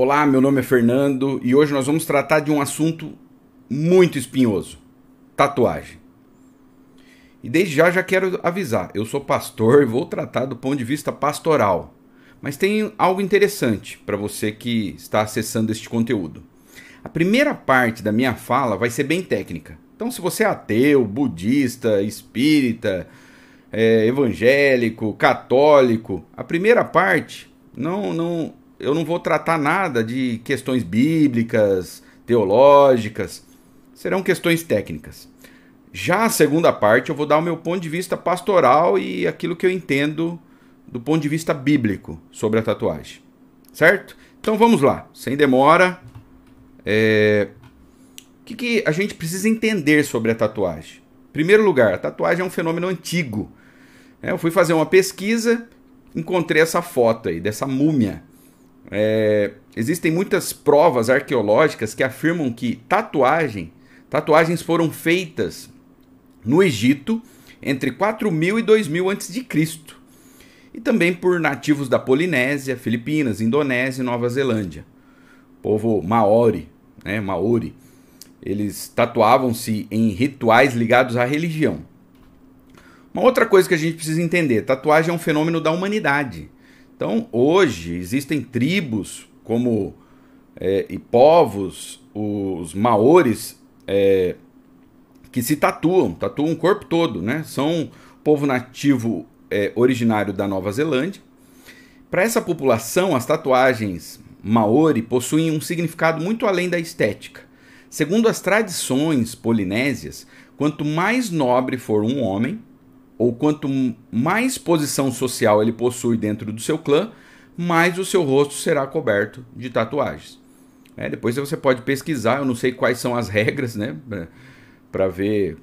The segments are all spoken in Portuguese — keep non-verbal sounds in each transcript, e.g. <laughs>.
Olá, meu nome é Fernando e hoje nós vamos tratar de um assunto muito espinhoso: tatuagem. E desde já já quero avisar, eu sou pastor e vou tratar do ponto de vista pastoral. Mas tem algo interessante para você que está acessando este conteúdo. A primeira parte da minha fala vai ser bem técnica. Então, se você é ateu, budista, espírita, é, evangélico, católico, a primeira parte não, não, eu não vou tratar nada de questões bíblicas, teológicas, serão questões técnicas. Já a segunda parte eu vou dar o meu ponto de vista pastoral e aquilo que eu entendo do ponto de vista bíblico sobre a tatuagem. Certo? Então vamos lá, sem demora. É... O que, que a gente precisa entender sobre a tatuagem? Em primeiro lugar, a tatuagem é um fenômeno antigo. É, eu fui fazer uma pesquisa, encontrei essa foto aí dessa múmia é, existem muitas provas arqueológicas que afirmam que tatuagem, tatuagens foram feitas no Egito entre 4000 e 2000 a.C. E também por nativos da Polinésia, Filipinas, Indonésia e Nova Zelândia. Povo Maori, né, Maori. Eles tatuavam-se em rituais ligados à religião. Uma outra coisa que a gente precisa entender: tatuagem é um fenômeno da humanidade. Então, hoje, existem tribos como é, e povos, os maores, é, que se tatuam, tatuam o corpo todo, né? São povo nativo é, originário da Nova Zelândia. Para essa população, as tatuagens maori possuem um significado muito além da estética. Segundo as tradições polinésias, quanto mais nobre for um homem, ou quanto mais posição social ele possui dentro do seu clã, mais o seu rosto será coberto de tatuagens. É, depois você pode pesquisar, eu não sei quais são as <laughs> regras, né, para ver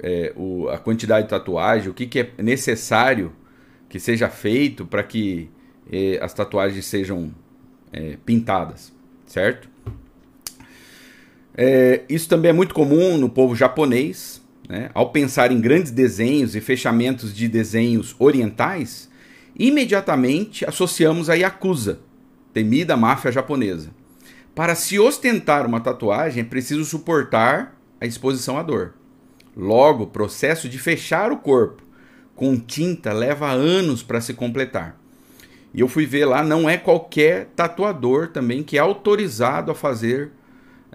é, o, a quantidade de tatuagem, o que, que é necessário que seja feito para que é, as tatuagens sejam é, pintadas, certo? É, isso também é muito comum no povo japonês, né, ao pensar em grandes desenhos e fechamentos de desenhos orientais, imediatamente associamos a Yakuza, temida máfia japonesa. Para se ostentar uma tatuagem é preciso suportar a exposição à dor. Logo, o processo de fechar o corpo com tinta leva anos para se completar. E eu fui ver lá, não é qualquer tatuador também que é autorizado a fazer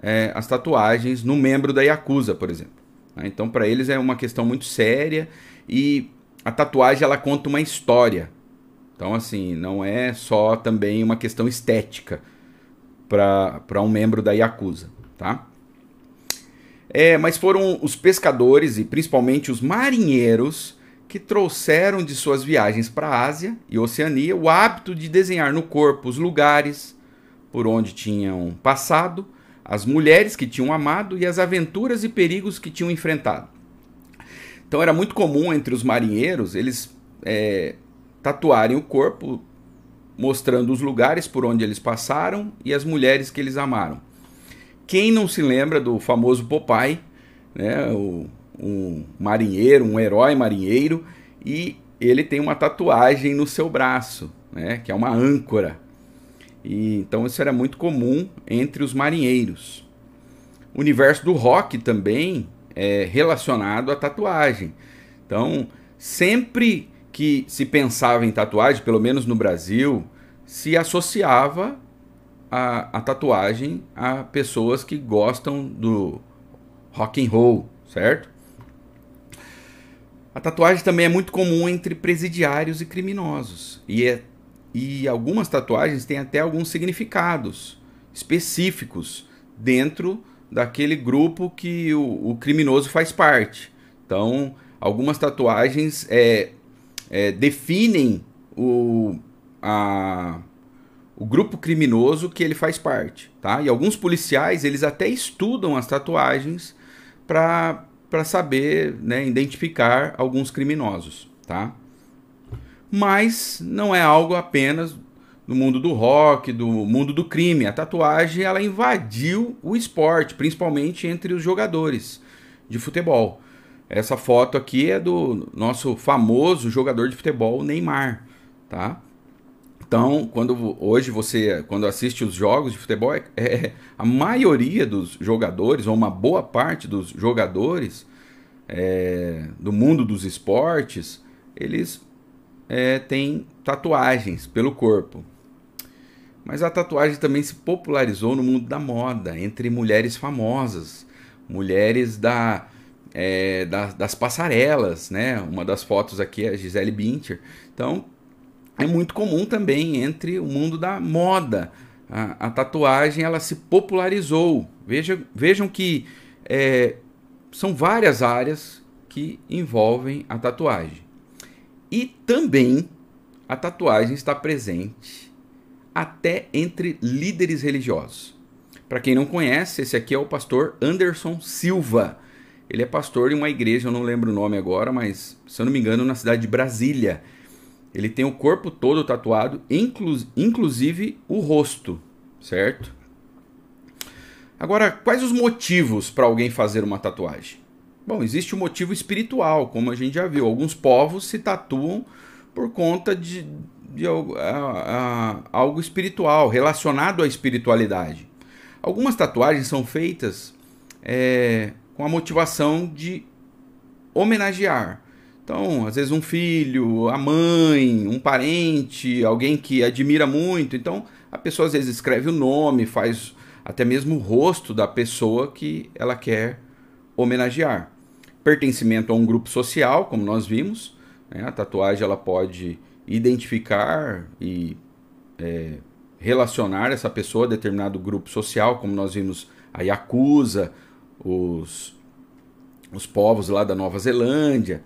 é, as tatuagens no membro da Yakuza, por exemplo. Né? Então, para eles é uma questão muito séria e a tatuagem ela conta uma história. Então, assim, não é só também uma questão estética para um membro da Yakuza, tá? É, mas foram os pescadores e principalmente os marinheiros que trouxeram de suas viagens para a Ásia e Oceania o hábito de desenhar no corpo os lugares por onde tinham passado as mulheres que tinham amado e as aventuras e perigos que tinham enfrentado. Então era muito comum entre os marinheiros eles é, tatuarem o corpo, mostrando os lugares por onde eles passaram e as mulheres que eles amaram. Quem não se lembra do famoso Popeye, né, o, um marinheiro, um herói marinheiro, e ele tem uma tatuagem no seu braço, né, que é uma âncora. E, então isso era muito comum entre os marinheiros. O universo do rock também é relacionado à tatuagem. Então, sempre que se pensava em tatuagem, pelo menos no Brasil, se associava a, a tatuagem a pessoas que gostam do rock and roll, certo? A tatuagem também é muito comum entre presidiários e criminosos. E é e algumas tatuagens têm até alguns significados específicos dentro daquele grupo que o, o criminoso faz parte. Então, algumas tatuagens é, é, definem o, a, o grupo criminoso que ele faz parte. Tá? E alguns policiais eles até estudam as tatuagens para saber né, identificar alguns criminosos. Tá? Mas não é algo apenas do mundo do rock, do mundo do crime. A tatuagem ela invadiu o esporte, principalmente entre os jogadores de futebol. Essa foto aqui é do nosso famoso jogador de futebol Neymar, tá? Então, quando hoje você, quando assiste os jogos de futebol, é, é, a maioria dos jogadores, ou uma boa parte dos jogadores é, do mundo dos esportes, eles é, têm tatuagens pelo corpo. Mas a tatuagem também se popularizou no mundo da moda, entre mulheres famosas, mulheres da, é, da, das passarelas, né? Uma das fotos aqui é a Gisele Bündchen. Então, é muito comum também entre o mundo da moda. A, a tatuagem ela se popularizou. Veja, vejam que é, são várias áreas que envolvem a tatuagem. E também a tatuagem está presente até entre líderes religiosos. Para quem não conhece, esse aqui é o pastor Anderson Silva. Ele é pastor em uma igreja, eu não lembro o nome agora, mas se eu não me engano, na cidade de Brasília. Ele tem o corpo todo tatuado, inclu inclusive o rosto, certo? Agora, quais os motivos para alguém fazer uma tatuagem? Bom, existe um motivo espiritual, como a gente já viu. Alguns povos se tatuam por conta de, de algo, a, a, algo espiritual, relacionado à espiritualidade. Algumas tatuagens são feitas é, com a motivação de homenagear. Então, às vezes um filho, a mãe, um parente, alguém que admira muito. Então, a pessoa às vezes escreve o nome, faz até mesmo o rosto da pessoa que ela quer homenagear. Pertencimento a um grupo social, como nós vimos. Né? A tatuagem ela pode identificar e é, relacionar essa pessoa a determinado grupo social, como nós vimos a Yakuza, os, os povos lá da Nova Zelândia.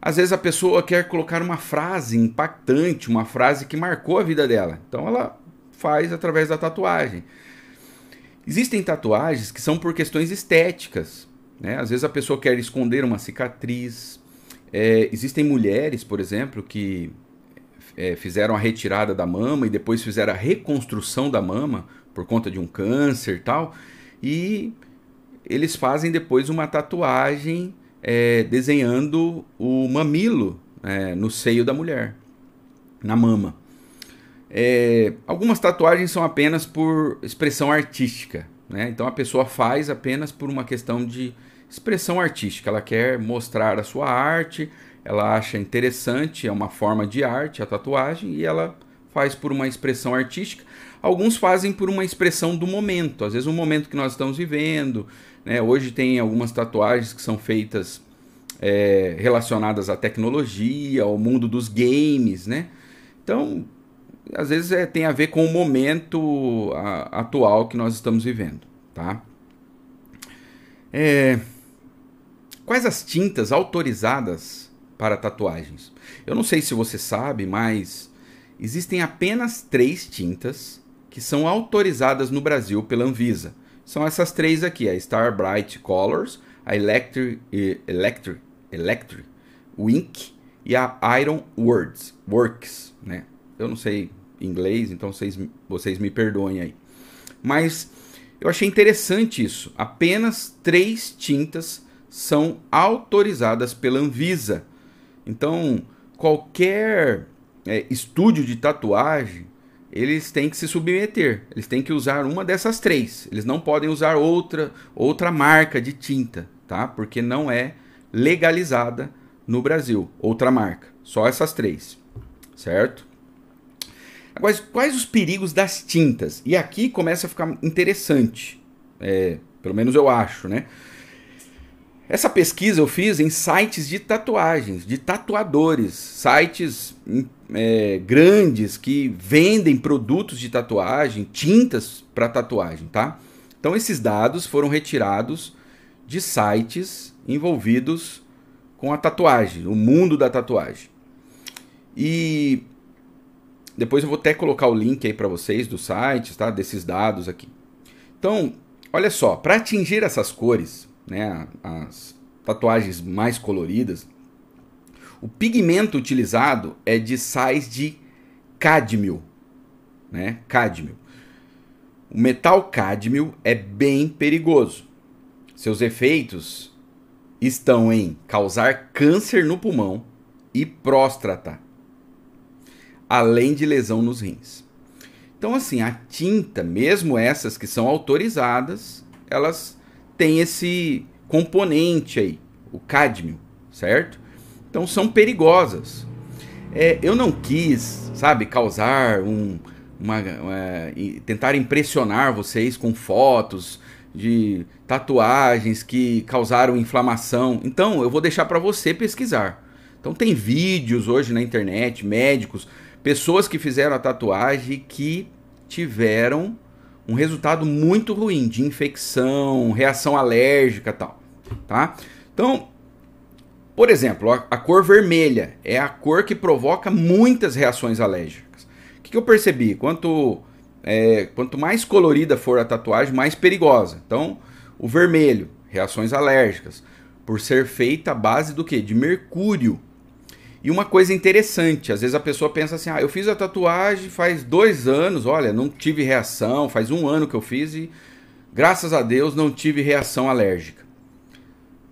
Às vezes a pessoa quer colocar uma frase impactante, uma frase que marcou a vida dela. Então ela faz através da tatuagem. Existem tatuagens que são por questões estéticas. Né? Às vezes a pessoa quer esconder uma cicatriz. É, existem mulheres, por exemplo, que é, fizeram a retirada da mama e depois fizeram a reconstrução da mama por conta de um câncer e tal. E eles fazem depois uma tatuagem é, desenhando o mamilo é, no seio da mulher, na mama. É, algumas tatuagens são apenas por expressão artística, né? então a pessoa faz apenas por uma questão de expressão artística. Ela quer mostrar a sua arte, ela acha interessante, é uma forma de arte a tatuagem e ela faz por uma expressão artística. Alguns fazem por uma expressão do momento, às vezes o momento que nós estamos vivendo, né? Hoje tem algumas tatuagens que são feitas é, relacionadas à tecnologia, ao mundo dos games, né? Então, às vezes é, tem a ver com o momento a, atual que nós estamos vivendo, tá? É, quais as tintas autorizadas para tatuagens? Eu não sei se você sabe, mas existem apenas três tintas que são autorizadas no Brasil pela Anvisa são essas três aqui: a Star Bright Colors, a Electric, Electric, Electric Wink e a Iron Words, Works. Né? Eu não sei inglês, então vocês, vocês me perdoem aí. Mas eu achei interessante isso. Apenas três tintas são autorizadas pela Anvisa. Então, qualquer é, estúdio de tatuagem eles têm que se submeter, eles têm que usar uma dessas três. Eles não podem usar outra outra marca de tinta, tá? Porque não é legalizada no Brasil, outra marca. Só essas três, certo? Agora, quais os perigos das tintas? E aqui começa a ficar interessante, é, pelo menos eu acho, né? Essa pesquisa eu fiz em sites de tatuagens, de tatuadores, sites é, grandes que vendem produtos de tatuagem, tintas para tatuagem, tá? Então esses dados foram retirados de sites envolvidos com a tatuagem, o mundo da tatuagem. E depois eu vou até colocar o link aí para vocês dos sites, tá? Desses dados aqui. Então, olha só, para atingir essas cores, né, as tatuagens mais coloridas, o pigmento utilizado é de sais de cádmio, né? Cádmio. O metal cádmio é bem perigoso. Seus efeitos estão em causar câncer no pulmão e próstata. além de lesão nos rins. Então, assim, a tinta, mesmo essas que são autorizadas, elas têm esse componente aí, o cádmio, certo? Então são perigosas. É, eu não quis, sabe, causar um, uma, uma, tentar impressionar vocês com fotos de tatuagens que causaram inflamação. Então eu vou deixar para você pesquisar. Então tem vídeos hoje na internet, médicos, pessoas que fizeram a tatuagem que tiveram um resultado muito ruim de infecção, reação alérgica, tal, tá? Então, por exemplo, a, a, cor vermelha é a cor que provoca muitas reações alérgicas. O que, que eu percebi? Quanto, é, quanto mais colorida for a tatuagem, mais perigosa. Então, o vermelho, reações alérgicas, por ser feita à base do que? De mercúrio. E uma coisa interessante, às vezes a pessoa pensa assim: ah, eu fiz a tatuagem faz dois anos, olha, não tive reação, faz um ano que eu fiz e graças a Deus não tive reação alérgica.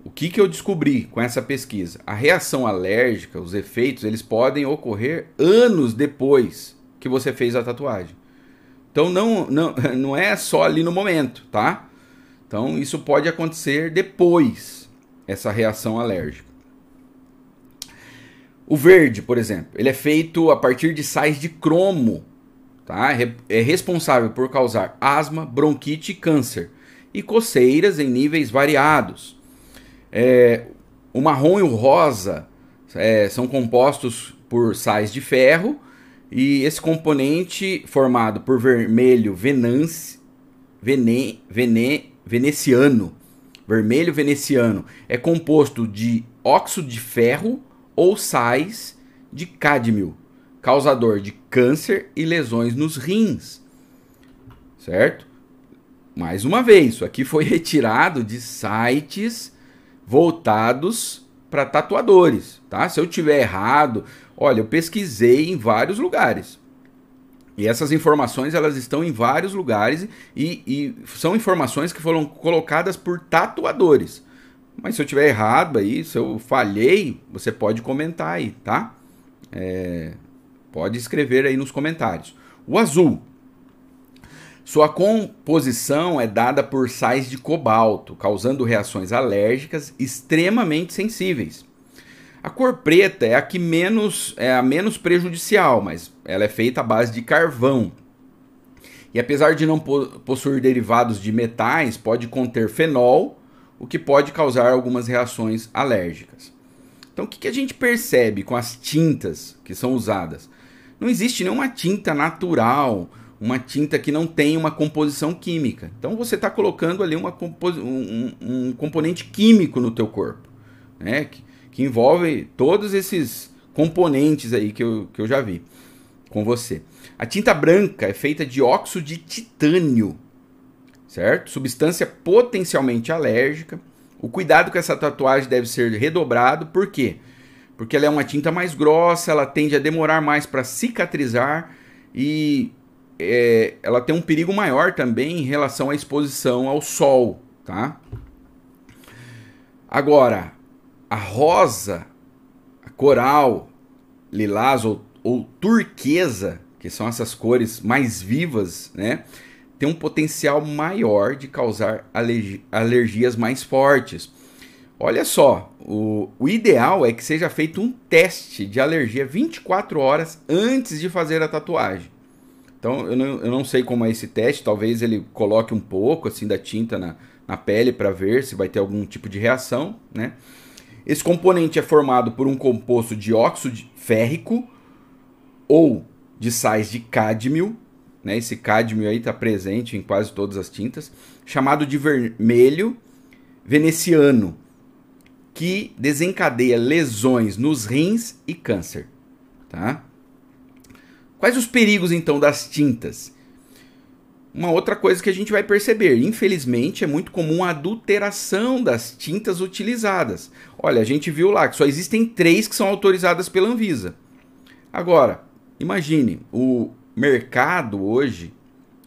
O que, que eu descobri com essa pesquisa? A reação alérgica, os efeitos, eles podem ocorrer anos depois que você fez a tatuagem. Então não, não, <laughs> não é só ali no momento, tá? Então isso pode acontecer depois, essa reação alérgica. O verde, por exemplo, ele é feito a partir de sais de cromo, tá? É responsável por causar asma, bronquite e câncer e coceiras em níveis variados. É, o marrom e o rosa é, são compostos por sais de ferro e esse componente formado por vermelho venance, vene, vene, veneciano, vermelho veneciano, é composto de óxido de ferro ou sais de cádmio, causador de câncer e lesões nos rins. Certo? Mais uma vez, isso aqui foi <laughs> retirado de sites voltados para tatuadores, tá? Se eu tiver errado, olha, eu pesquisei em vários lugares. E essas informações elas estão em vários lugares e, e são informações que foram colocadas por tatuadores. Mas se eu tiver errado aí, se eu falhei, você pode comentar aí, tá? É, pode escrever aí nos comentários. O azul, sua composição é dada por sais de cobalto, causando reações alérgicas extremamente sensíveis. A cor preta é a que menos é a menos prejudicial, mas ela é feita à base de carvão. E apesar de não possuir derivados de metais, pode conter fenol, o que pode causar algumas reações alérgicas. Então, o que a gente percebe com as tintas que são usadas? Não existe nenhuma tinta natural uma tinta que não tem uma composição química. Então você está colocando ali uma um, um, componente químico no teu corpo, né? Que, que, envolve todos esses componentes aí que eu, que eu já vi com você. A tinta branca é feita de óxido de titânio, certo? Substância potencialmente alérgica. O cuidado com essa tatuagem deve ser redobrado, por quê? Porque ela é uma tinta mais grossa, ela tende a demorar mais para cicatrizar e é, ela tem um perigo maior também em relação à exposição ao sol, tá? Agora, a rosa, a coral, lilás ou, ou turquesa, que são essas cores mais vivas, né? Tem um potencial maior de causar alergi alergias mais fortes. Olha só, o, o, ideal é que seja feito um teste de alergia 24 horas antes de fazer a tatuagem. Então eu não, eu não sei como é esse teste, talvez ele coloque um pouco assim da tinta na, na pele para ver se vai ter algum tipo de reação, né? Esse componente é formado por um composto de óxido férrico ou de sais de cádmio, né? Esse cádmio aí está presente em quase todas as tintas, chamado de vermelho veneciano, que desencadeia lesões nos rins e câncer, tá? Quais os perigos então das tintas? Uma outra coisa que a gente vai perceber, infelizmente, é muito comum a adulteração das tintas utilizadas. Olha, a gente viu lá que só existem três que são autorizadas pela Anvisa. Agora, imagine, o mercado hoje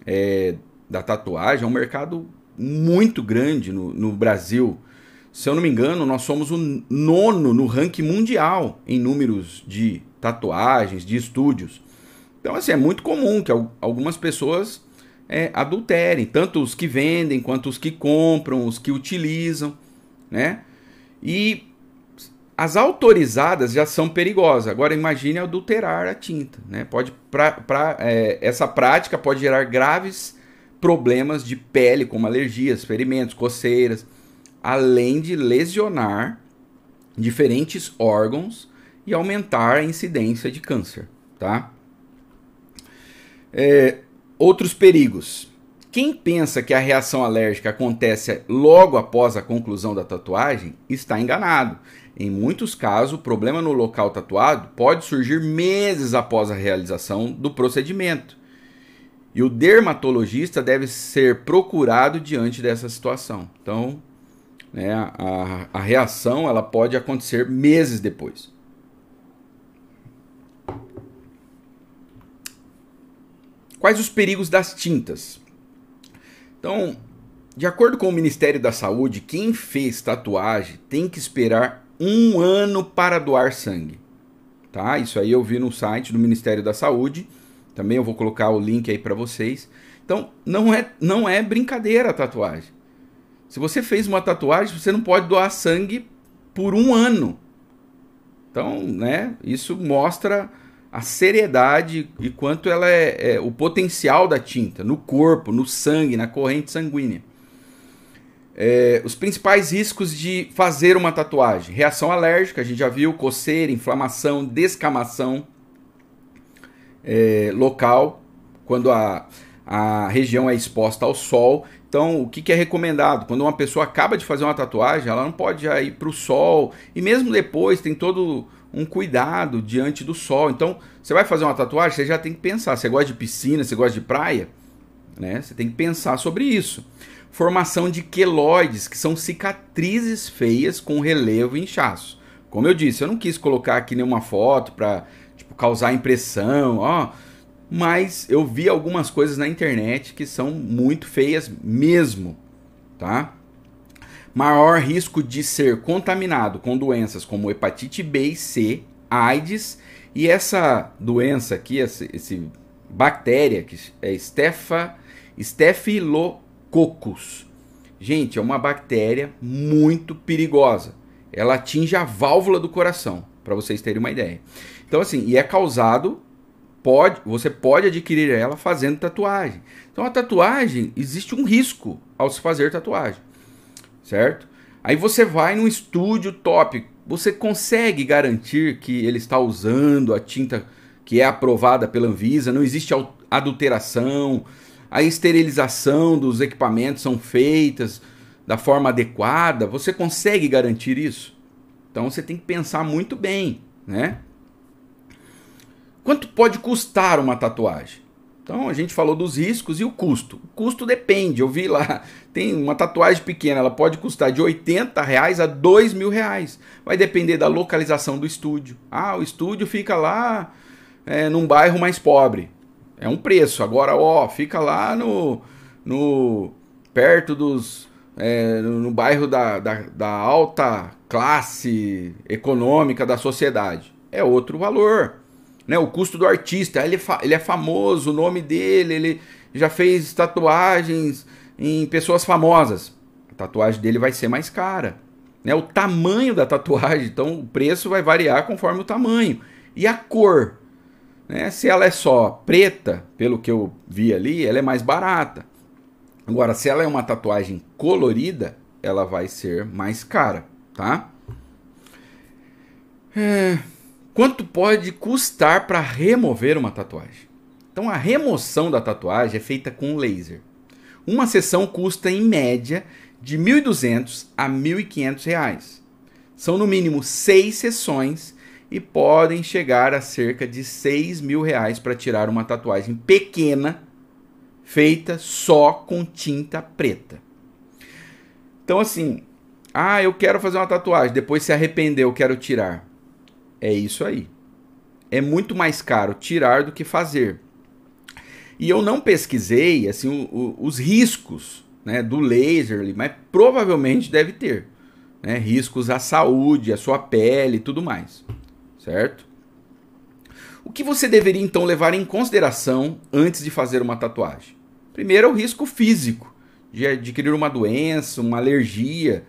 é, da tatuagem é um mercado muito grande no, no Brasil. Se eu não me engano, nós somos o nono no ranking mundial em números de tatuagens, de estúdios. Então, assim, é muito comum que algumas pessoas é, adulterem, tanto os que vendem quanto os que compram, os que utilizam, né? E as autorizadas já são perigosas. Agora imagine adulterar a tinta, né? Pode pra, pra, é, essa prática pode gerar graves problemas de pele, como alergias, ferimentos, coceiras, além de lesionar diferentes órgãos e aumentar a incidência de câncer, tá? É, outros perigos. Quem pensa que a reação alérgica acontece logo após a conclusão da tatuagem está enganado. Em muitos casos, o problema no local tatuado pode surgir meses após a realização do procedimento. E o dermatologista deve ser procurado diante dessa situação. Então, né, a, a reação ela pode acontecer meses depois. Quais os perigos das tintas? Então, de acordo com o Ministério da Saúde, quem fez tatuagem tem que esperar um ano para doar sangue. Tá? Isso aí eu vi no site do Ministério da Saúde. Também eu vou colocar o link aí para vocês. Então, não é, não é brincadeira a tatuagem. Se você fez uma tatuagem, você não pode doar sangue por um ano. Então, né, isso mostra a seriedade e quanto ela é, é, o potencial da tinta no corpo, no sangue, na corrente sanguínea. É, os principais riscos de fazer uma tatuagem: reação alérgica, a gente já viu, coceira, inflamação, descamação é, local, quando a, a região é exposta ao sol. Então, o que, que, é recomendado? Quando uma pessoa acaba de fazer uma tatuagem, ela não pode já ir para o sol, e mesmo depois tem todo um cuidado diante do sol. Então, você vai fazer uma tatuagem, você já tem que pensar. Você gosta de piscina, você gosta de praia, né? Você tem que pensar sobre isso. Formação de queloides, que são cicatrizes feias com relevo e inchaço. Como eu disse, eu não quis colocar aqui nenhuma foto para tipo, causar impressão, ó. Mas eu vi algumas coisas na internet que são muito feias mesmo, tá? maior risco de ser contaminado com doenças como hepatite B e C, AIDS e essa doença aqui, essa esse bactéria que é Stapha, Staphylococcus. Gente, é uma bactéria muito perigosa. Ela atinge a válvula do coração, para vocês terem uma ideia. Então assim, e é causado pode, você pode adquirir ela fazendo tatuagem. Então a tatuagem existe um risco ao se fazer tatuagem certo? Aí você vai num estúdio top, você consegue garantir que ele está usando a tinta que é aprovada pela Anvisa, não existe adulteração, a esterilização dos equipamentos são feitas da forma adequada, você consegue garantir isso? Então você tem que pensar muito bem, né? Quanto pode custar uma tatuagem? Então a gente falou dos riscos e o custo. O custo depende. Eu vi lá, <laughs> tem uma tatuagem pequena, ela pode custar de 80 reais a 2 mil reais. Vai depender da localização do estúdio. Ah, o estúdio fica lá é, num bairro mais pobre. É um preço. Agora, ó, fica lá no, no perto dos. É, no, no bairro da, da, da alta classe econômica da sociedade. É outro valor né? O custo do artista, ele é, ele é famoso, o nome dele, ele já fez tatuagens em pessoas famosas. A tatuagem dele vai ser mais cara. Né? O tamanho da tatuagem, então o preço vai variar conforme o tamanho. E a cor, né? Se ela é só preta, pelo que eu vi ali, ela é mais barata. Agora, se ela é uma tatuagem colorida, ela vai ser mais cara, tá? É, Quanto pode custar para remover uma tatuagem? Então, a remoção da tatuagem é feita com laser. Uma sessão custa, em média, de R$ 1.200 a R$ 1.500. São no mínimo seis sessões e podem chegar a cerca de 6 mil reais para tirar uma tatuagem pequena feita só com tinta preta. Então, assim, ah, eu quero fazer uma tatuagem, depois se arrependeu, quero tirar. É isso aí. É muito mais caro tirar do que fazer. E eu não pesquisei assim o, o, os riscos né, do laser, mas provavelmente deve ter né, riscos à saúde, à sua pele e tudo mais, certo? O que você deveria então levar em consideração antes de fazer uma tatuagem? Primeiro é o risco físico, de adquirir uma doença, uma alergia,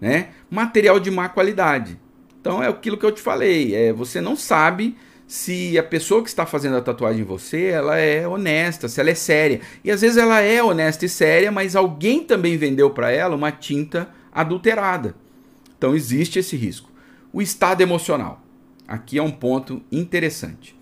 né? Material de má qualidade. Então é aquilo que eu te falei, é, você não sabe se a pessoa que está fazendo a tatuagem em você, ela é honesta, se ela é séria. E às vezes ela é honesta e séria, mas alguém também vendeu para ela uma tinta adulterada. Então existe esse risco. O estado emocional. Aqui é um ponto interessante.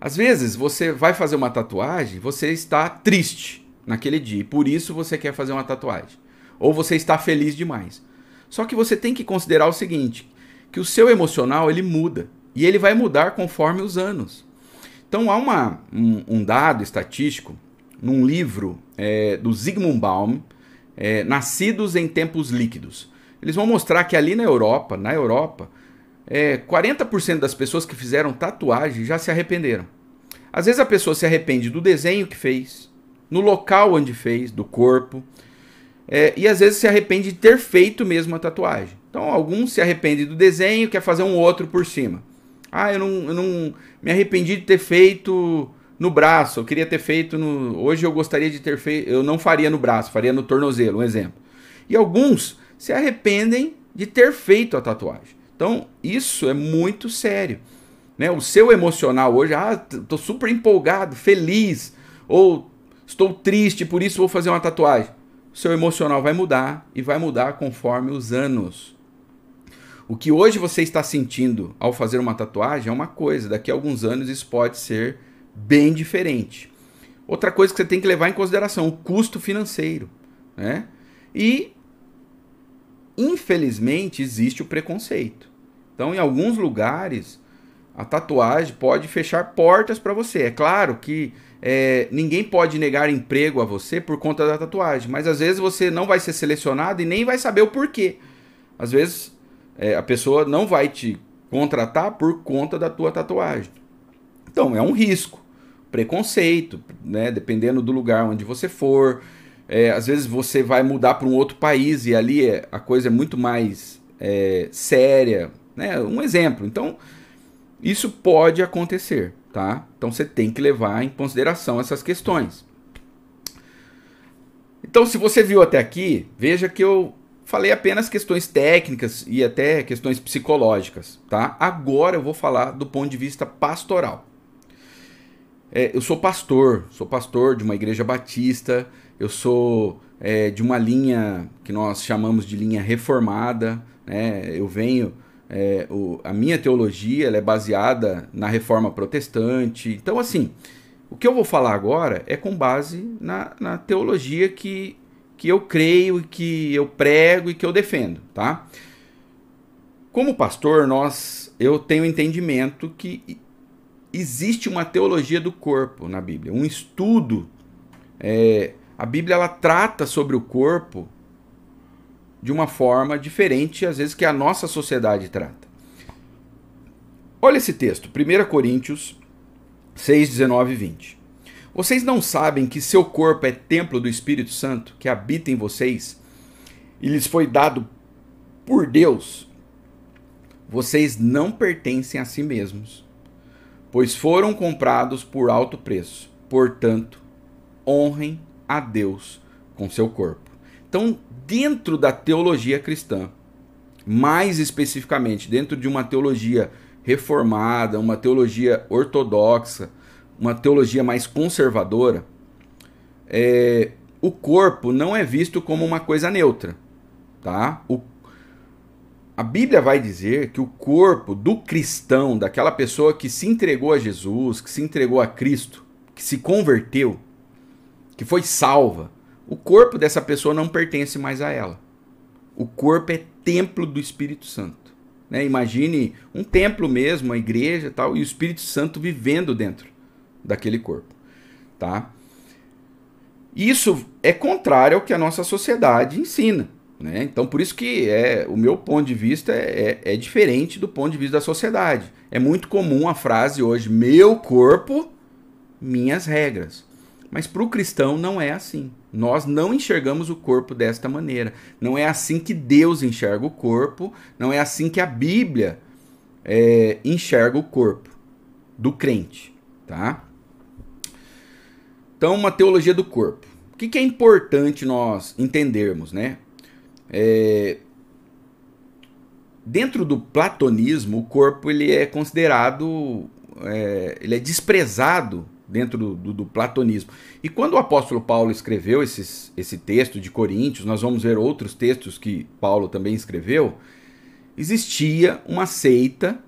Às vezes você vai fazer uma tatuagem, você está triste naquele dia, e por isso você quer fazer uma tatuagem. Ou você está feliz demais. Só que você tem que considerar o seguinte, que o seu emocional ele muda. E ele vai mudar conforme os anos. Então há uma, um, um dado estatístico num livro é, do Zygmunt Baum, é, Nascidos em Tempos Líquidos. Eles vão mostrar que ali na Europa, na Europa, é, 40% das pessoas que fizeram tatuagem já se arrependeram. Às vezes a pessoa se arrepende do desenho que fez, no local onde fez, do corpo, é, e às vezes se arrepende de ter feito mesmo a tatuagem. Então alguns se arrependem do desenho, quer fazer um outro por cima. Ah, eu não, eu não me arrependi de ter feito no braço, eu queria ter feito no. Hoje eu gostaria de ter feito. Eu não faria no braço, faria no tornozelo, um exemplo. E alguns se arrependem de ter feito a tatuagem. Então, isso é muito sério. Né? O seu emocional hoje, ah, tô super empolgado, feliz, ou estou triste, por isso vou fazer uma tatuagem. O seu emocional vai mudar e vai mudar conforme os anos. O que hoje você está sentindo ao fazer uma tatuagem é uma coisa, daqui a alguns anos isso pode ser bem diferente. Outra coisa que você tem que levar em consideração, o custo financeiro. Né? E, infelizmente, existe o preconceito. Então, em alguns lugares, a tatuagem pode fechar portas para você. É claro que é, ninguém pode negar emprego a você por conta da tatuagem, mas às vezes você não vai ser selecionado e nem vai saber o porquê. Às vezes é, a pessoa não vai te contratar por conta da tua tatuagem. Então, é um risco. Preconceito, né? Dependendo do lugar onde você for. É, às vezes você vai mudar para um outro país e ali é, a coisa é muito mais é, séria. Né? Um exemplo. Então, isso pode acontecer, tá? Então você tem que levar em consideração essas questões. Então, se você viu até aqui, veja que eu falei apenas questões técnicas e até questões psicológicas, tá? Agora eu vou falar do ponto de vista pastoral. É, eu sou pastor, sou pastor de uma igreja batista, eu sou é, de uma linha que nós chamamos de linha reformada, né? Eu venho, é, o, a minha teologia é baseada na reforma protestante. Então, assim, o que eu vou falar agora é com base na, na teologia que que eu creio, que eu prego e que eu defendo, tá? Como pastor, nós eu tenho entendimento que existe uma teologia do corpo na Bíblia, um estudo. É, a Bíblia ela trata sobre o corpo de uma forma diferente, às vezes, que a nossa sociedade trata. Olha esse texto, 1 Coríntios 6, 19 e 20. Vocês não sabem que seu corpo é templo do Espírito Santo que habita em vocês e lhes foi dado por Deus? Vocês não pertencem a si mesmos, pois foram comprados por alto preço. Portanto, honrem a Deus com seu corpo. Então, dentro da teologia cristã, mais especificamente dentro de uma teologia reformada, uma teologia ortodoxa, uma teologia mais conservadora, é, o corpo não é visto como uma coisa neutra, tá? O, a Bíblia vai dizer que o corpo do cristão, daquela pessoa que se entregou a Jesus, que se entregou a Cristo, que se converteu, que foi salva, o corpo dessa pessoa não pertence mais a ela. O corpo é templo do Espírito Santo. Né? Imagine um templo mesmo, uma igreja tal, e o Espírito Santo vivendo dentro daquele corpo, tá? Isso é contrário ao que a nossa sociedade ensina, né? Então, por isso que é, o meu ponto de vista é, é, é diferente do ponto de vista da sociedade. É muito comum a frase hoje, meu corpo, minhas regras. Mas para o cristão não é assim. Nós não enxergamos o corpo desta maneira. Não é assim que Deus enxerga o corpo. Não é assim que a Bíblia é, enxerga o corpo. do crente, tá? Então, uma teologia do corpo. O que, que é importante nós entendermos, né? É... Dentro do platonismo, o corpo ele é considerado, é... ele é desprezado dentro do, do, platonismo. E quando o apóstolo Paulo escreveu esses, esse texto de Coríntios, nós vamos ver outros textos que Paulo também escreveu, existia uma seita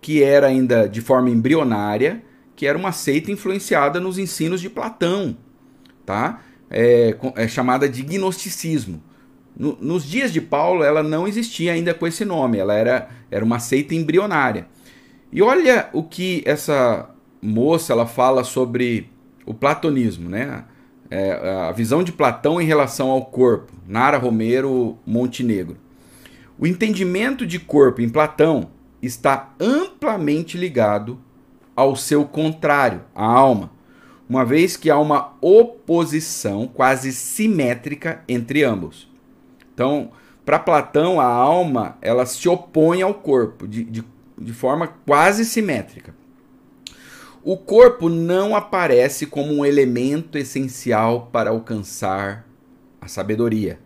que era ainda de forma embrionária, que era uma seita influenciada nos ensinos de Platão, tá? É, é chamada de gnosticismo. No, nos dias de Paulo, ela não existia ainda com esse nome, ela era, era uma seita embrionária. E olha o que essa moça ela fala sobre o platonismo, né? É, a visão de Platão em relação ao corpo, Nara Romero Montenegro. O entendimento de corpo em Platão está amplamente ligado ao seu contrário, a alma, uma vez que há uma oposição quase simétrica entre ambos. Então, para Platão, a alma ela se opõe ao corpo de, de, de forma quase simétrica. O corpo não aparece como um elemento essencial para alcançar a sabedoria,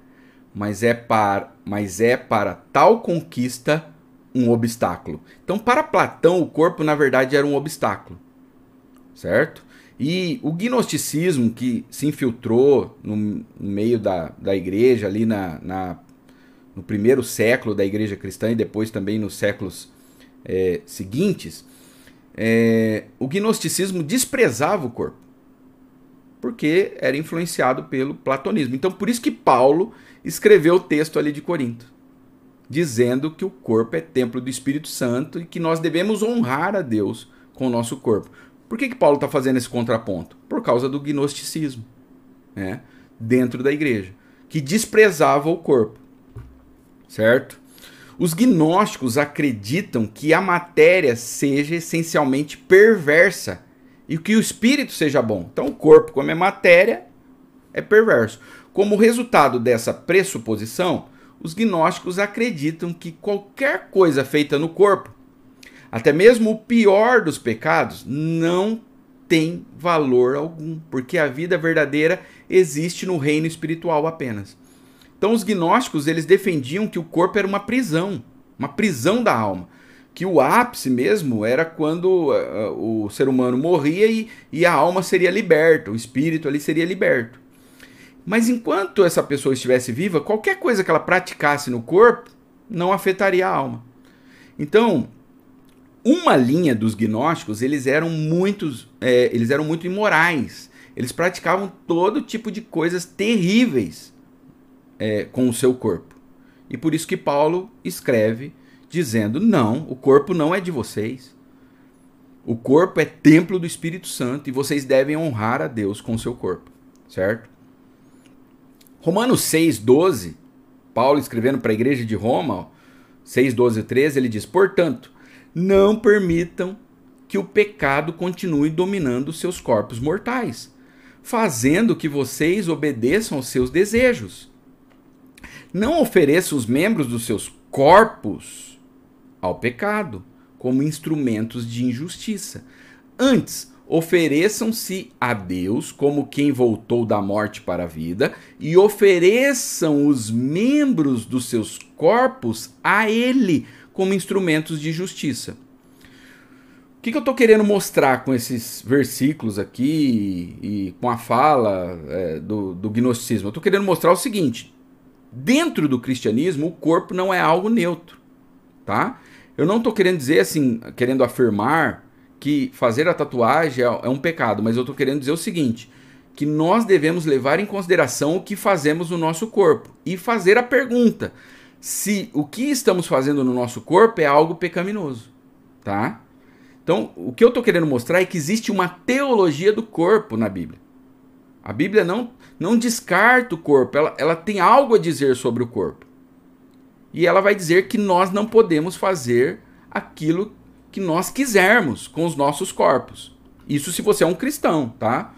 mas é para, mas é para tal conquista um obstáculo. Então, para Platão, o corpo na verdade era um obstáculo, certo? E o gnosticismo que se infiltrou no, meio da, da igreja, ali na, na, no primeiro século da igreja cristã e depois também nos séculos é, seguintes, é, o gnosticismo desprezava o corpo, porque era influenciado pelo platonismo. Então, por isso que Paulo escreveu o texto ali de Corinto, dizendo que o corpo é templo do Espírito Santo e que nós devemos honrar a Deus com o nosso corpo. Por que, que Paulo está fazendo esse contraponto? Por causa do gnosticismo né, dentro da igreja, que desprezava o corpo, certo? Os gnósticos acreditam que a matéria seja essencialmente perversa e que o espírito seja bom. Então, o corpo, como é matéria, é perverso. Como resultado dessa pressuposição, os gnósticos acreditam que qualquer coisa feita no corpo, até mesmo o pior dos pecados, não tem valor algum, porque a vida verdadeira existe no reino espiritual apenas. Então os gnósticos, eles defendiam que o corpo era uma prisão, uma prisão da alma, que o ápice mesmo era quando uh, o ser humano morria e, e a alma seria liberta, o espírito ali seria liberto. Mas enquanto essa pessoa estivesse viva, qualquer coisa que ela praticasse no corpo não afetaria a alma. Então, uma linha dos gnósticos, eles eram muitos, é, eles eram muito imorais. Eles praticavam todo tipo de coisas terríveis é, com o seu corpo. E por isso que Paulo escreve dizendo: não, o corpo não é de vocês. O corpo é templo do Espírito Santo e vocês devem honrar a Deus com o seu corpo, certo? Romanos 6, 12, Paulo escrevendo para a igreja de Roma, 6, 12 e 13, ele diz: Portanto, não permitam que o pecado continue dominando seus corpos mortais, fazendo que vocês obedeçam aos seus desejos. Não ofereçam os membros dos seus corpos ao pecado como instrumentos de injustiça. Antes, ofereçam-se a Deus como quem voltou da morte para a vida e ofereçam os membros dos seus corpos a Ele como instrumentos de justiça. O que, que eu estou querendo mostrar com esses versículos aqui e, e com a fala é, do, do gnosticismo? Eu estou querendo mostrar o seguinte: dentro do cristianismo, o corpo não é algo neutro, tá? Eu não estou querendo dizer assim, querendo afirmar que fazer a tatuagem é, é um pecado, mas eu estou querendo dizer o seguinte: que nós devemos levar em consideração o que fazemos no nosso corpo e fazer a pergunta se o que estamos fazendo no nosso corpo é algo pecaminoso, tá? Então, o que eu estou querendo mostrar é que existe uma teologia do corpo na Bíblia. A Bíblia não, não descarta o corpo, ela, ela tem algo a dizer sobre o corpo. E ela vai dizer que nós não podemos fazer aquilo que nós quisermos com os nossos corpos. Isso se você é um cristão, tá?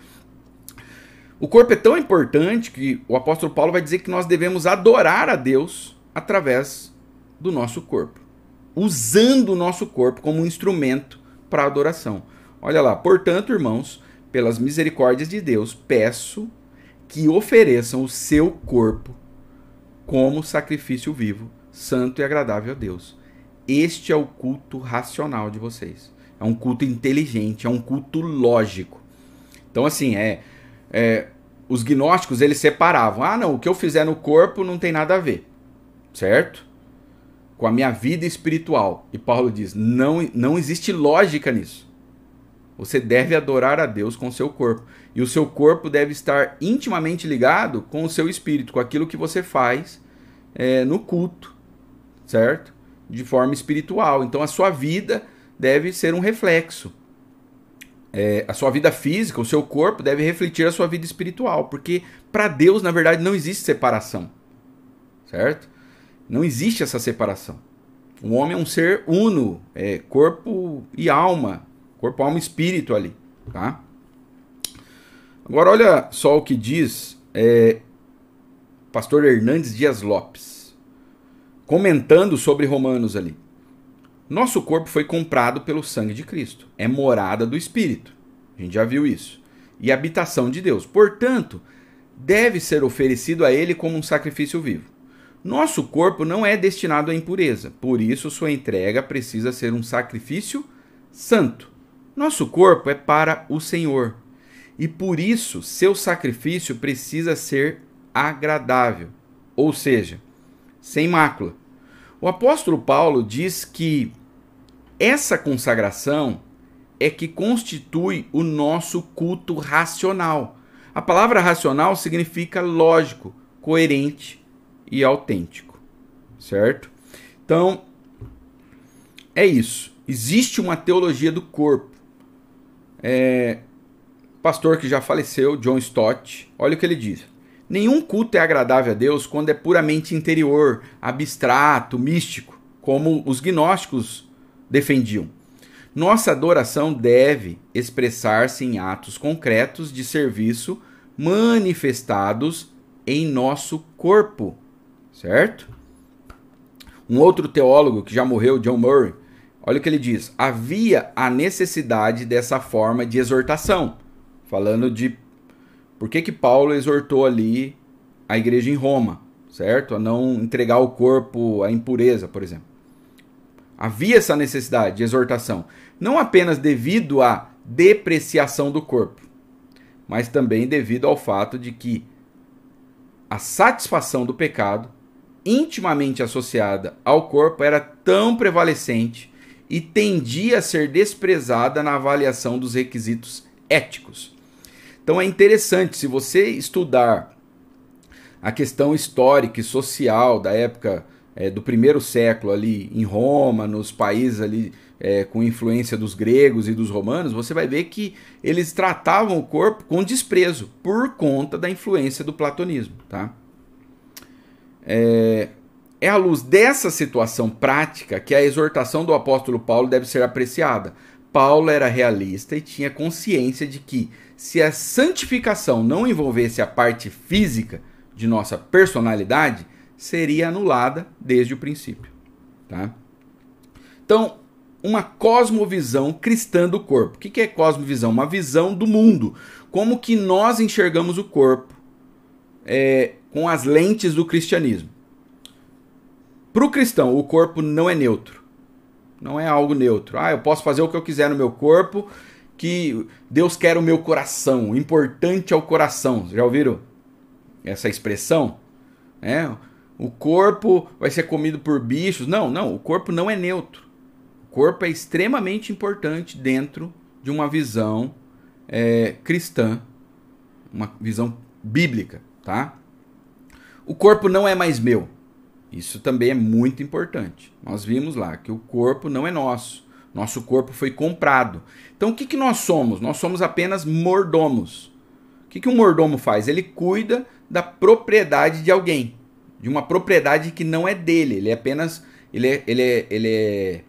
O corpo é tão importante que o apóstolo Paulo vai dizer que nós devemos adorar a Deus através do nosso corpo, usando o nosso corpo como um instrumento para adoração. Olha lá, portanto, irmãos, pelas misericórdias de Deus, peço que ofereçam o seu corpo como sacrifício vivo, santo e agradável a Deus. Este é o culto racional de vocês. É um culto inteligente, é um culto lógico. Então, assim, é, é os gnósticos eles separavam. Ah, não, o que eu fizer no corpo não tem nada a ver, certo? Com a minha vida espiritual. E Paulo diz: não, não existe lógica nisso. Você deve adorar a Deus com o seu corpo. E o seu corpo deve estar intimamente ligado com o seu espírito, com aquilo que você faz é, no culto, certo? De forma espiritual. Então a sua vida deve ser um reflexo. É, a sua vida física, o seu corpo deve refletir a sua vida espiritual, porque para Deus, na verdade, não existe separação, certo? Não existe essa separação. O homem é um ser uno, é corpo e alma, corpo, alma e espírito ali, tá? Agora olha só o que diz é, pastor Hernandes Dias Lopes, comentando sobre Romanos ali. Nosso corpo foi comprado pelo sangue de Cristo. É morada do Espírito. A gente já viu isso. E habitação de Deus. Portanto, deve ser oferecido a Ele como um sacrifício vivo. Nosso corpo não é destinado à impureza, por isso sua entrega precisa ser um sacrifício santo. Nosso corpo é para o Senhor e por isso seu sacrifício precisa ser agradável, ou seja, sem mácula. O apóstolo Paulo diz que essa consagração é que constitui o nosso culto racional. A palavra racional significa lógico, coerente e autêntico, certo? Então, é isso. Existe uma teologia do corpo. É, pastor que já faleceu, John Stott, olha o que ele diz. Nenhum culto é agradável a Deus quando é puramente interior, abstrato, místico, como os gnósticos defendiam. Nossa adoração deve expressar-se em atos concretos de serviço manifestados em nosso corpo, certo? Um outro teólogo que já morreu, John Murray, olha o que ele diz: havia a necessidade dessa forma de exortação, falando de por que, que Paulo exortou ali a igreja em Roma, certo? A não entregar o corpo à impureza, por exemplo. Havia essa necessidade de exortação, não apenas devido à depreciação do corpo, mas também devido ao fato de que a satisfação do pecado, intimamente associada ao corpo, era tão prevalecente e tendia a ser desprezada na avaliação dos requisitos éticos. Então é interessante, se você estudar a questão histórica e social da época é, do primeiro século ali em Roma, nos países ali é, com influência dos gregos e dos romanos, você vai ver que eles tratavam o corpo com desprezo por conta da influência do platonismo. Tá? É, é à luz dessa situação prática que a exortação do apóstolo Paulo deve ser apreciada. Paulo era realista e tinha consciência de que se a santificação não envolvesse a parte física de nossa personalidade, seria anulada desde o princípio. Tá? Então, uma cosmovisão cristã do corpo. O que é cosmovisão? Uma visão do mundo. Como que nós enxergamos o corpo é, com as lentes do cristianismo. Para o cristão, o corpo não é neutro. Não é algo neutro. Ah, eu posso fazer o que eu quiser no meu corpo que Deus quer o meu coração, o importante é o coração. Já ouviram essa expressão? É, o corpo vai ser comido por bichos. Não, não, o corpo não é neutro. O corpo é extremamente importante dentro de uma visão é, cristã, uma visão bíblica, tá? O corpo não é mais meu. Isso também é muito importante. Nós vimos lá que o corpo não é nosso. Nosso corpo foi comprado. Então o que, que nós somos? Nós somos apenas mordomos. O que, que um mordomo faz? Ele cuida da propriedade de alguém, de uma propriedade que não é dele. Ele é apenas ele é, ele é, ele é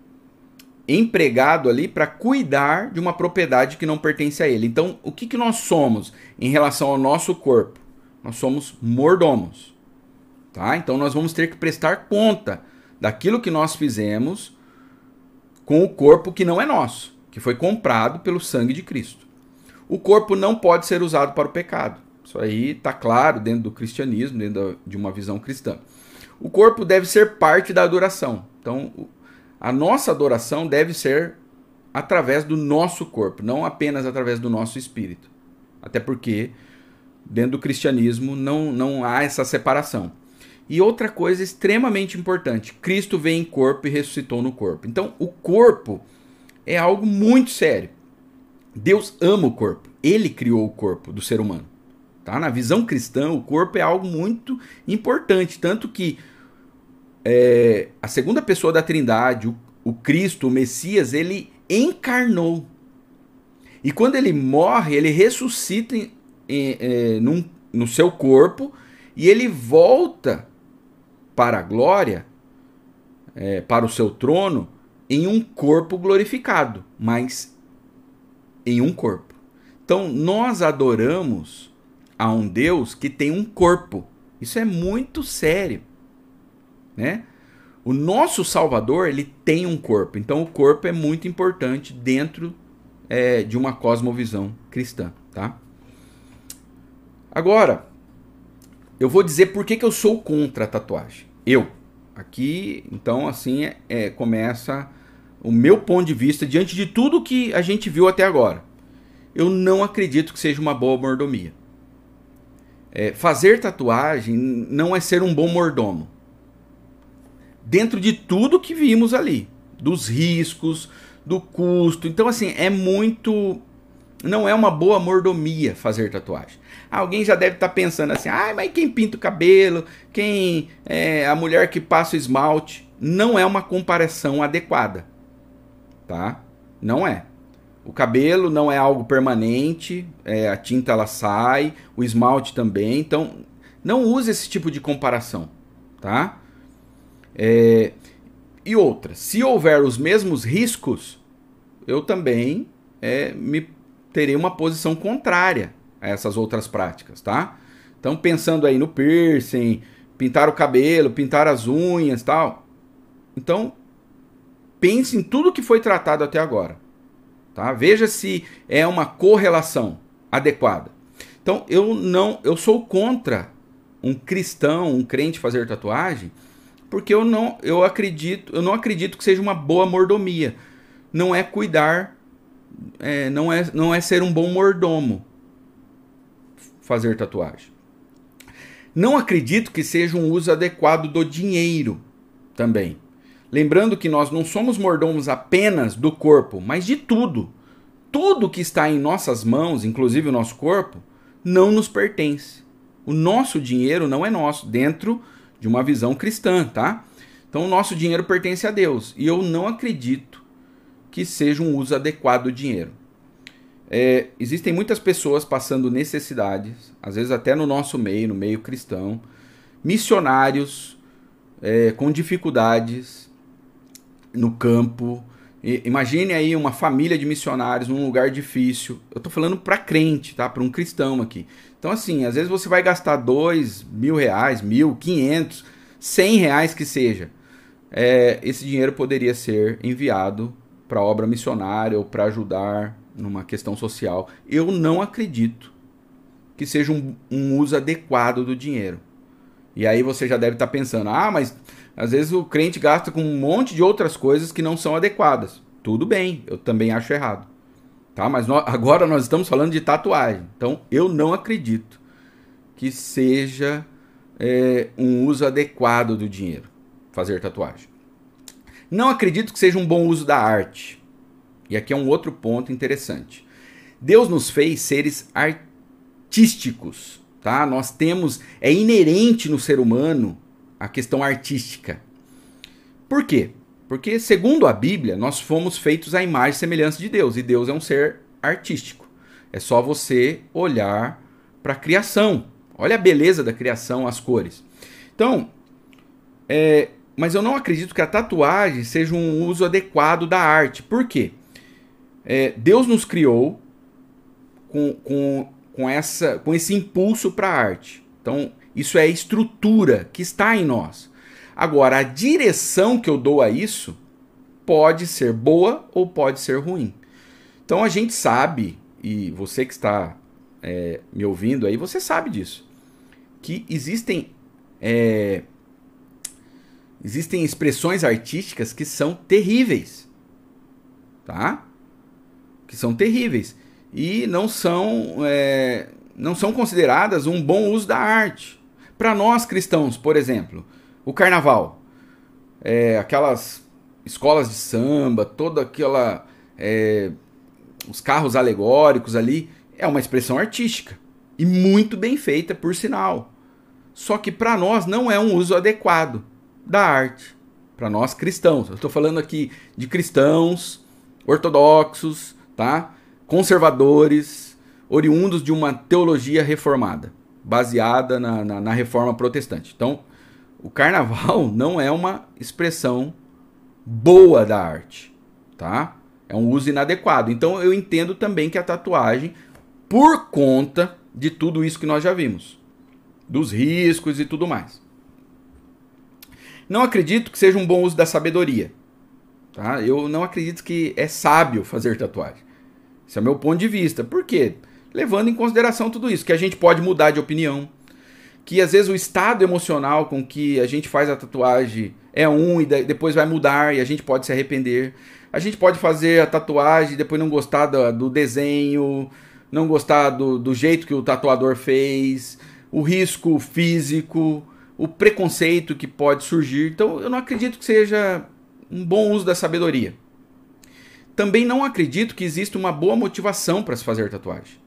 empregado ali para cuidar de uma propriedade que não pertence a ele. Então, o que, que nós somos em relação ao nosso corpo? Nós somos mordomos. Tá? Então, nós vamos ter que prestar conta daquilo que nós fizemos com o corpo que não é nosso, que foi comprado pelo sangue de Cristo. O corpo não pode ser usado para o pecado. Isso aí está claro dentro do cristianismo, dentro de uma visão cristã. O corpo deve ser parte da adoração. Então, a nossa adoração deve ser através do nosso corpo, não apenas através do nosso espírito. Até porque dentro do cristianismo não, não há essa separação. E outra coisa extremamente importante: Cristo veio em corpo e ressuscitou no corpo. Então, o corpo é algo muito sério. Deus ama o corpo. Ele criou o corpo do ser humano. Tá? Na visão cristã, o corpo é algo muito importante. Tanto que é, a segunda pessoa da Trindade, o, o Cristo, o Messias, ele encarnou. E quando ele morre, ele ressuscita em, em, em, num, no seu corpo e ele volta para a glória, é, para o seu trono, em um corpo glorificado, mas em um corpo. Então nós adoramos a um Deus que tem um corpo. Isso é muito sério, né? O nosso Salvador ele tem um corpo, então o corpo é muito importante dentro é, de uma cosmovisão cristã, tá? Agora, eu vou dizer por que, que eu sou contra a tatuagem. Eu. Aqui, então, assim, é, é, começa o meu ponto de vista diante de tudo que a gente viu até agora. Eu não acredito que seja uma boa mordomia. É, fazer tatuagem não é ser um bom mordomo. Dentro de tudo que vimos ali, dos riscos, do custo. Então, assim, é muito. Não é uma boa mordomia fazer tatuagem. Alguém já deve estar tá pensando assim: ah, mas quem pinta o cabelo, quem é a mulher que passa o esmalte. Não é uma comparação adequada. Tá? Não é. O cabelo não é algo permanente, é, a tinta ela sai, o esmalte também. Então, não use esse tipo de comparação, tá? É, e outra, se houver os mesmos riscos, eu também é, me terei uma posição contrária a essas outras práticas, tá? Então, pensando aí no piercing, pintar o cabelo, pintar as unhas, tal. Então, pense em tudo que foi tratado até agora. Tá? Veja se é uma correlação adequada. Então, eu não, eu sou contra um cristão, um crente fazer tatuagem, porque eu não, eu acredito, eu não acredito que seja uma boa mordomia. Não é cuidar, é, não é, não é ser um bom mordomo fazer tatuagem. Não acredito que seja um uso adequado do dinheiro também. Lembrando que nós não somos mordomos apenas do corpo, mas de tudo. Tudo que está em nossas mãos, inclusive o nosso corpo, não nos pertence. O nosso dinheiro não é nosso, dentro de uma visão cristã, tá? Então o nosso dinheiro pertence a Deus. E eu não acredito que seja um uso adequado do dinheiro. É, existem muitas pessoas passando necessidades, às vezes até no nosso meio, no meio cristão, missionários é, com dificuldades, no campo. E, imagine aí uma família de missionários num lugar difícil. Eu estou falando para crente, tá? Para um cristão aqui. Então, assim, às vezes você vai gastar dois mil reais, mil, quinhentos, cem reais que seja. É, esse dinheiro poderia ser enviado para obra missionária ou para ajudar numa questão social. Eu não acredito que seja um, um uso adequado do dinheiro. E aí você já deve estar tá pensando, ah, mas às vezes o crente gasta com um monte de outras coisas que não são adequadas. Tudo bem, eu também acho errado. Tá? Mas nós, agora nós estamos falando de tatuagem. Então eu não acredito que seja é, um uso adequado do dinheiro fazer tatuagem. Não acredito que seja um bom uso da arte. E aqui é um outro ponto interessante. Deus nos fez seres artísticos, tá? Nós temos é inerente no ser humano a questão artística. Por quê? Porque, segundo a Bíblia, nós fomos feitos à imagem e semelhança de Deus, e Deus é um ser artístico. É só você olhar para a criação. Olha a beleza da criação, as cores. Então, é, mas eu não acredito que a tatuagem seja um uso adequado da arte. Por quê? É, Deus nos criou com, com, com, essa, com esse impulso para a arte. Então, isso é a estrutura que está em nós. Agora, a direção que eu dou a isso pode ser boa ou pode ser ruim. Então a gente sabe, e você que está é, me ouvindo aí, você sabe disso, que existem é, existem expressões artísticas que são terríveis, tá? Que são terríveis e não são é, não são consideradas um bom uso da arte. Para nós cristãos, por exemplo, o carnaval, é, aquelas escolas de samba, toda aquela é, os carros alegóricos ali, é uma expressão artística e muito bem feita, por sinal. Só que para nós não é um uso adequado da arte. Para nós cristãos. Eu estou falando aqui de cristãos ortodoxos, tá? conservadores, oriundos de uma teologia reformada, baseada na, na, na reforma protestante. Então, o carnaval <laughs> não é uma expressão boa da arte, tá? É um uso inadequado. Então eu entendo também que a tatuagem, por conta de tudo isso que nós já vimos, dos riscos e tudo mais. Não acredito que seja um bom uso da sabedoria. Tá? Eu não acredito que é sábio fazer tatuagem. Esse é o meu ponto de vista. Por quê? Levando em consideração tudo isso, que a gente pode mudar de opinião, que às vezes o estado emocional com que a gente faz a tatuagem é um e depois vai mudar e a gente pode se arrepender. A gente pode fazer a tatuagem e depois não gostar do, do desenho, não gostar do, do jeito que o tatuador fez, o risco físico, o preconceito que pode surgir. Então eu não acredito que seja um bom uso da sabedoria. Também não acredito que exista uma boa motivação para se fazer tatuagem.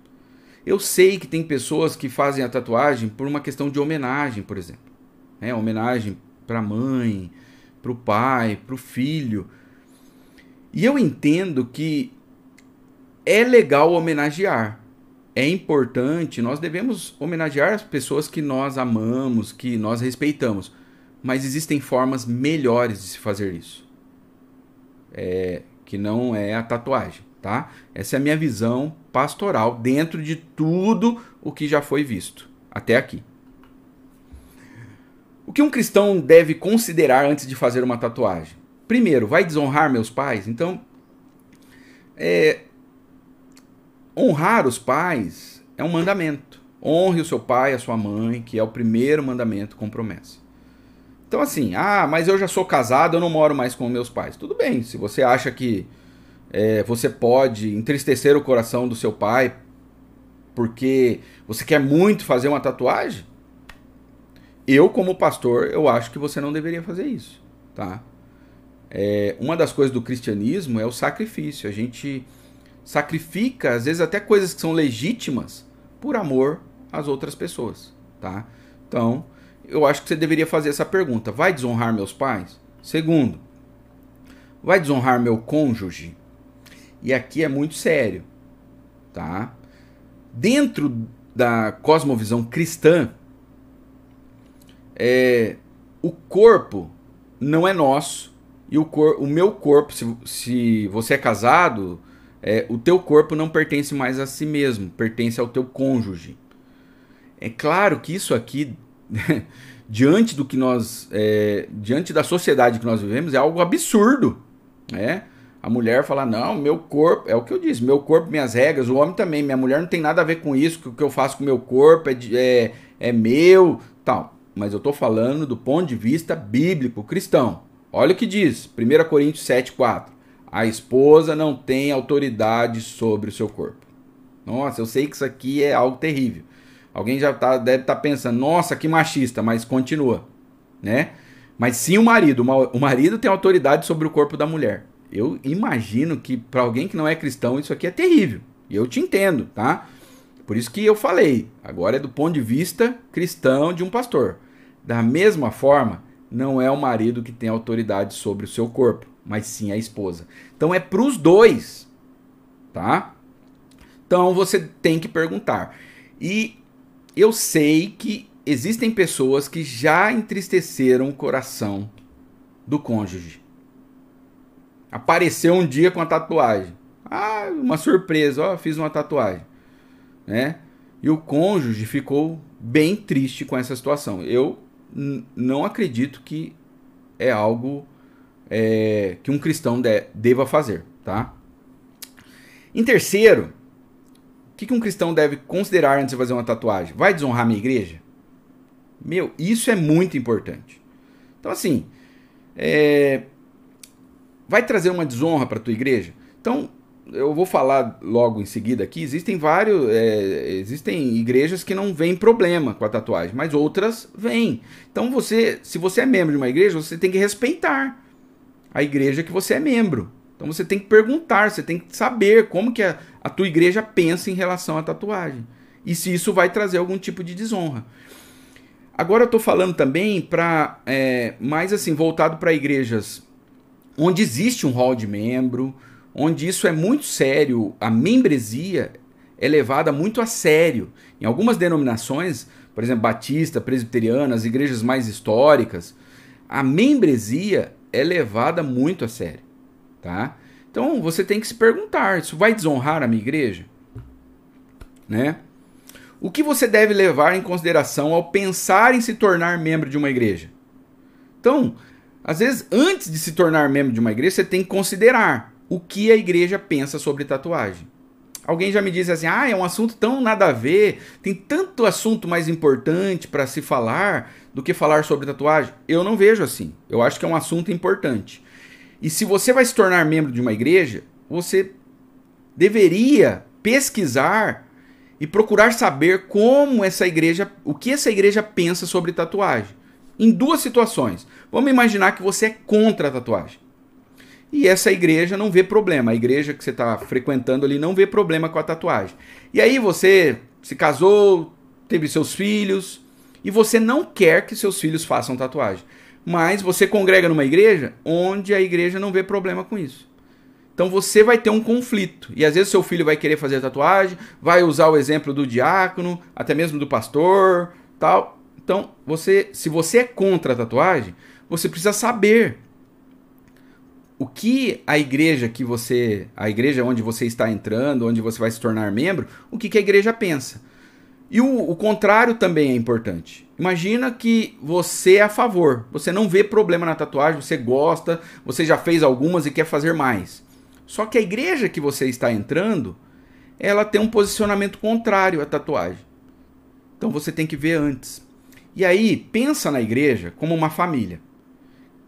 Eu sei que tem pessoas que fazem a tatuagem por uma questão de homenagem, por exemplo. É, homenagem para a mãe, para o pai, para o filho. E eu entendo que é legal homenagear. É importante, nós devemos homenagear as pessoas que nós amamos, que nós respeitamos. Mas existem formas melhores de se fazer isso. É, que não é a tatuagem, tá? Essa é a minha visão pastoral dentro de tudo o que já foi visto até aqui. O que um cristão deve considerar antes de fazer uma tatuagem? Primeiro, vai desonrar meus pais? Então, é, honrar os pais é um mandamento. Honre o seu pai e a sua mãe, que é o primeiro mandamento com promessa. Então, assim, ah, mas eu já sou casado, eu não moro mais com meus pais. Tudo bem, se você acha que é, você pode entristecer o coração do seu pai porque você quer muito fazer uma tatuagem, eu, como pastor, eu acho que você não deveria fazer isso, tá? É, uma das coisas do cristianismo é o sacrifício. A gente sacrifica, às vezes, até coisas que são legítimas por amor às outras pessoas, tá? Então, eu acho que você deveria fazer essa pergunta: vai desonrar meus pais? Segundo, vai desonrar meu cônjuge? E aqui é muito sério, tá? Dentro da cosmovisão cristã, é, o corpo não é nosso e o, cor, o meu corpo, se, se você é casado, é, o teu corpo não pertence mais a si mesmo, pertence ao teu cônjuge. É claro que isso aqui, <laughs> diante do que nós, é, diante da sociedade que nós vivemos, é algo absurdo, né? A mulher fala, não, meu corpo, é o que eu disse, meu corpo, minhas regras, o homem também, minha mulher não tem nada a ver com isso, que o que eu faço com meu corpo é, é, é meu, tal mas eu estou falando do ponto de vista bíblico cristão. Olha o que diz 1 Coríntios 7,4. A esposa não tem autoridade sobre o seu corpo. Nossa, eu sei que isso aqui é algo terrível. Alguém já tá, deve estar tá pensando, nossa, que machista, mas continua. Né? Mas sim o marido. O marido tem autoridade sobre o corpo da mulher. Eu imagino que para alguém que não é cristão isso aqui é terrível. E eu te entendo, tá? Por isso que eu falei, agora é do ponto de vista cristão de um pastor. Da mesma forma, não é o marido que tem autoridade sobre o seu corpo, mas sim a esposa. Então é para os dois, tá? Então você tem que perguntar. E eu sei que existem pessoas que já entristeceram o coração do cônjuge. Apareceu um dia com a tatuagem. Ah, uma surpresa, ó, fiz uma tatuagem, né? E o cônjuge ficou bem triste com essa situação. Eu não acredito que é algo é, que um cristão de, deva fazer, tá? Em terceiro, o que, que um cristão deve considerar antes de fazer uma tatuagem? Vai desonrar minha igreja? Meu, isso é muito importante. Então, assim, é... vai trazer uma desonra para tua igreja? Então, eu vou falar logo em seguida aqui. Existem vários, é... existem igrejas que não vêm problema com a tatuagem, mas outras vêm. Então, você, se você é membro de uma igreja, você tem que respeitar a igreja que você é membro. Então você tem que perguntar, você tem que saber como que a, a tua igreja pensa em relação à tatuagem. E se isso vai trazer algum tipo de desonra. Agora eu estou falando também para é, mais assim voltado para igrejas onde existe um hall de membro, onde isso é muito sério, a membresia é levada muito a sério. Em algumas denominações, por exemplo, batista, presbiteriana, as igrejas mais históricas, a membresia é levada muito a sério tá? Então você tem que se perguntar: isso vai desonrar a minha igreja? Né? O que você deve levar em consideração ao pensar em se tornar membro de uma igreja? Então, às vezes, antes de se tornar membro de uma igreja, você tem que considerar o que a igreja pensa sobre tatuagem. Alguém já me disse assim: ah, é um assunto tão nada a ver, tem tanto assunto mais importante para se falar do que falar sobre tatuagem. Eu não vejo assim. Eu acho que é um assunto importante. E se você vai se tornar membro de uma igreja, você deveria pesquisar e procurar saber como essa igreja, o que essa igreja pensa sobre tatuagem. Em duas situações. Vamos imaginar que você é contra a tatuagem. E essa igreja não vê problema. A igreja que você está frequentando ali não vê problema com a tatuagem. E aí você se casou, teve seus filhos, e você não quer que seus filhos façam tatuagem mas você congrega numa igreja onde a igreja não vê problema com isso. Então você vai ter um conflito. E às vezes seu filho vai querer fazer tatuagem, vai usar o exemplo do diácono, até mesmo do pastor, tal. Então, você, se você é contra a tatuagem, você precisa saber o que a igreja que você, a igreja onde você está entrando, onde você vai se tornar membro, o que, que a igreja pensa. E o, o, contrário também é importante. Imagina que você é a favor, você não vê problema na tatuagem, você gosta, você já fez algumas e quer fazer mais. Só que a igreja que você está entrando, ela tem um posicionamento contrário à tatuagem. Então você tem que ver antes. E aí, pensa na igreja como uma família.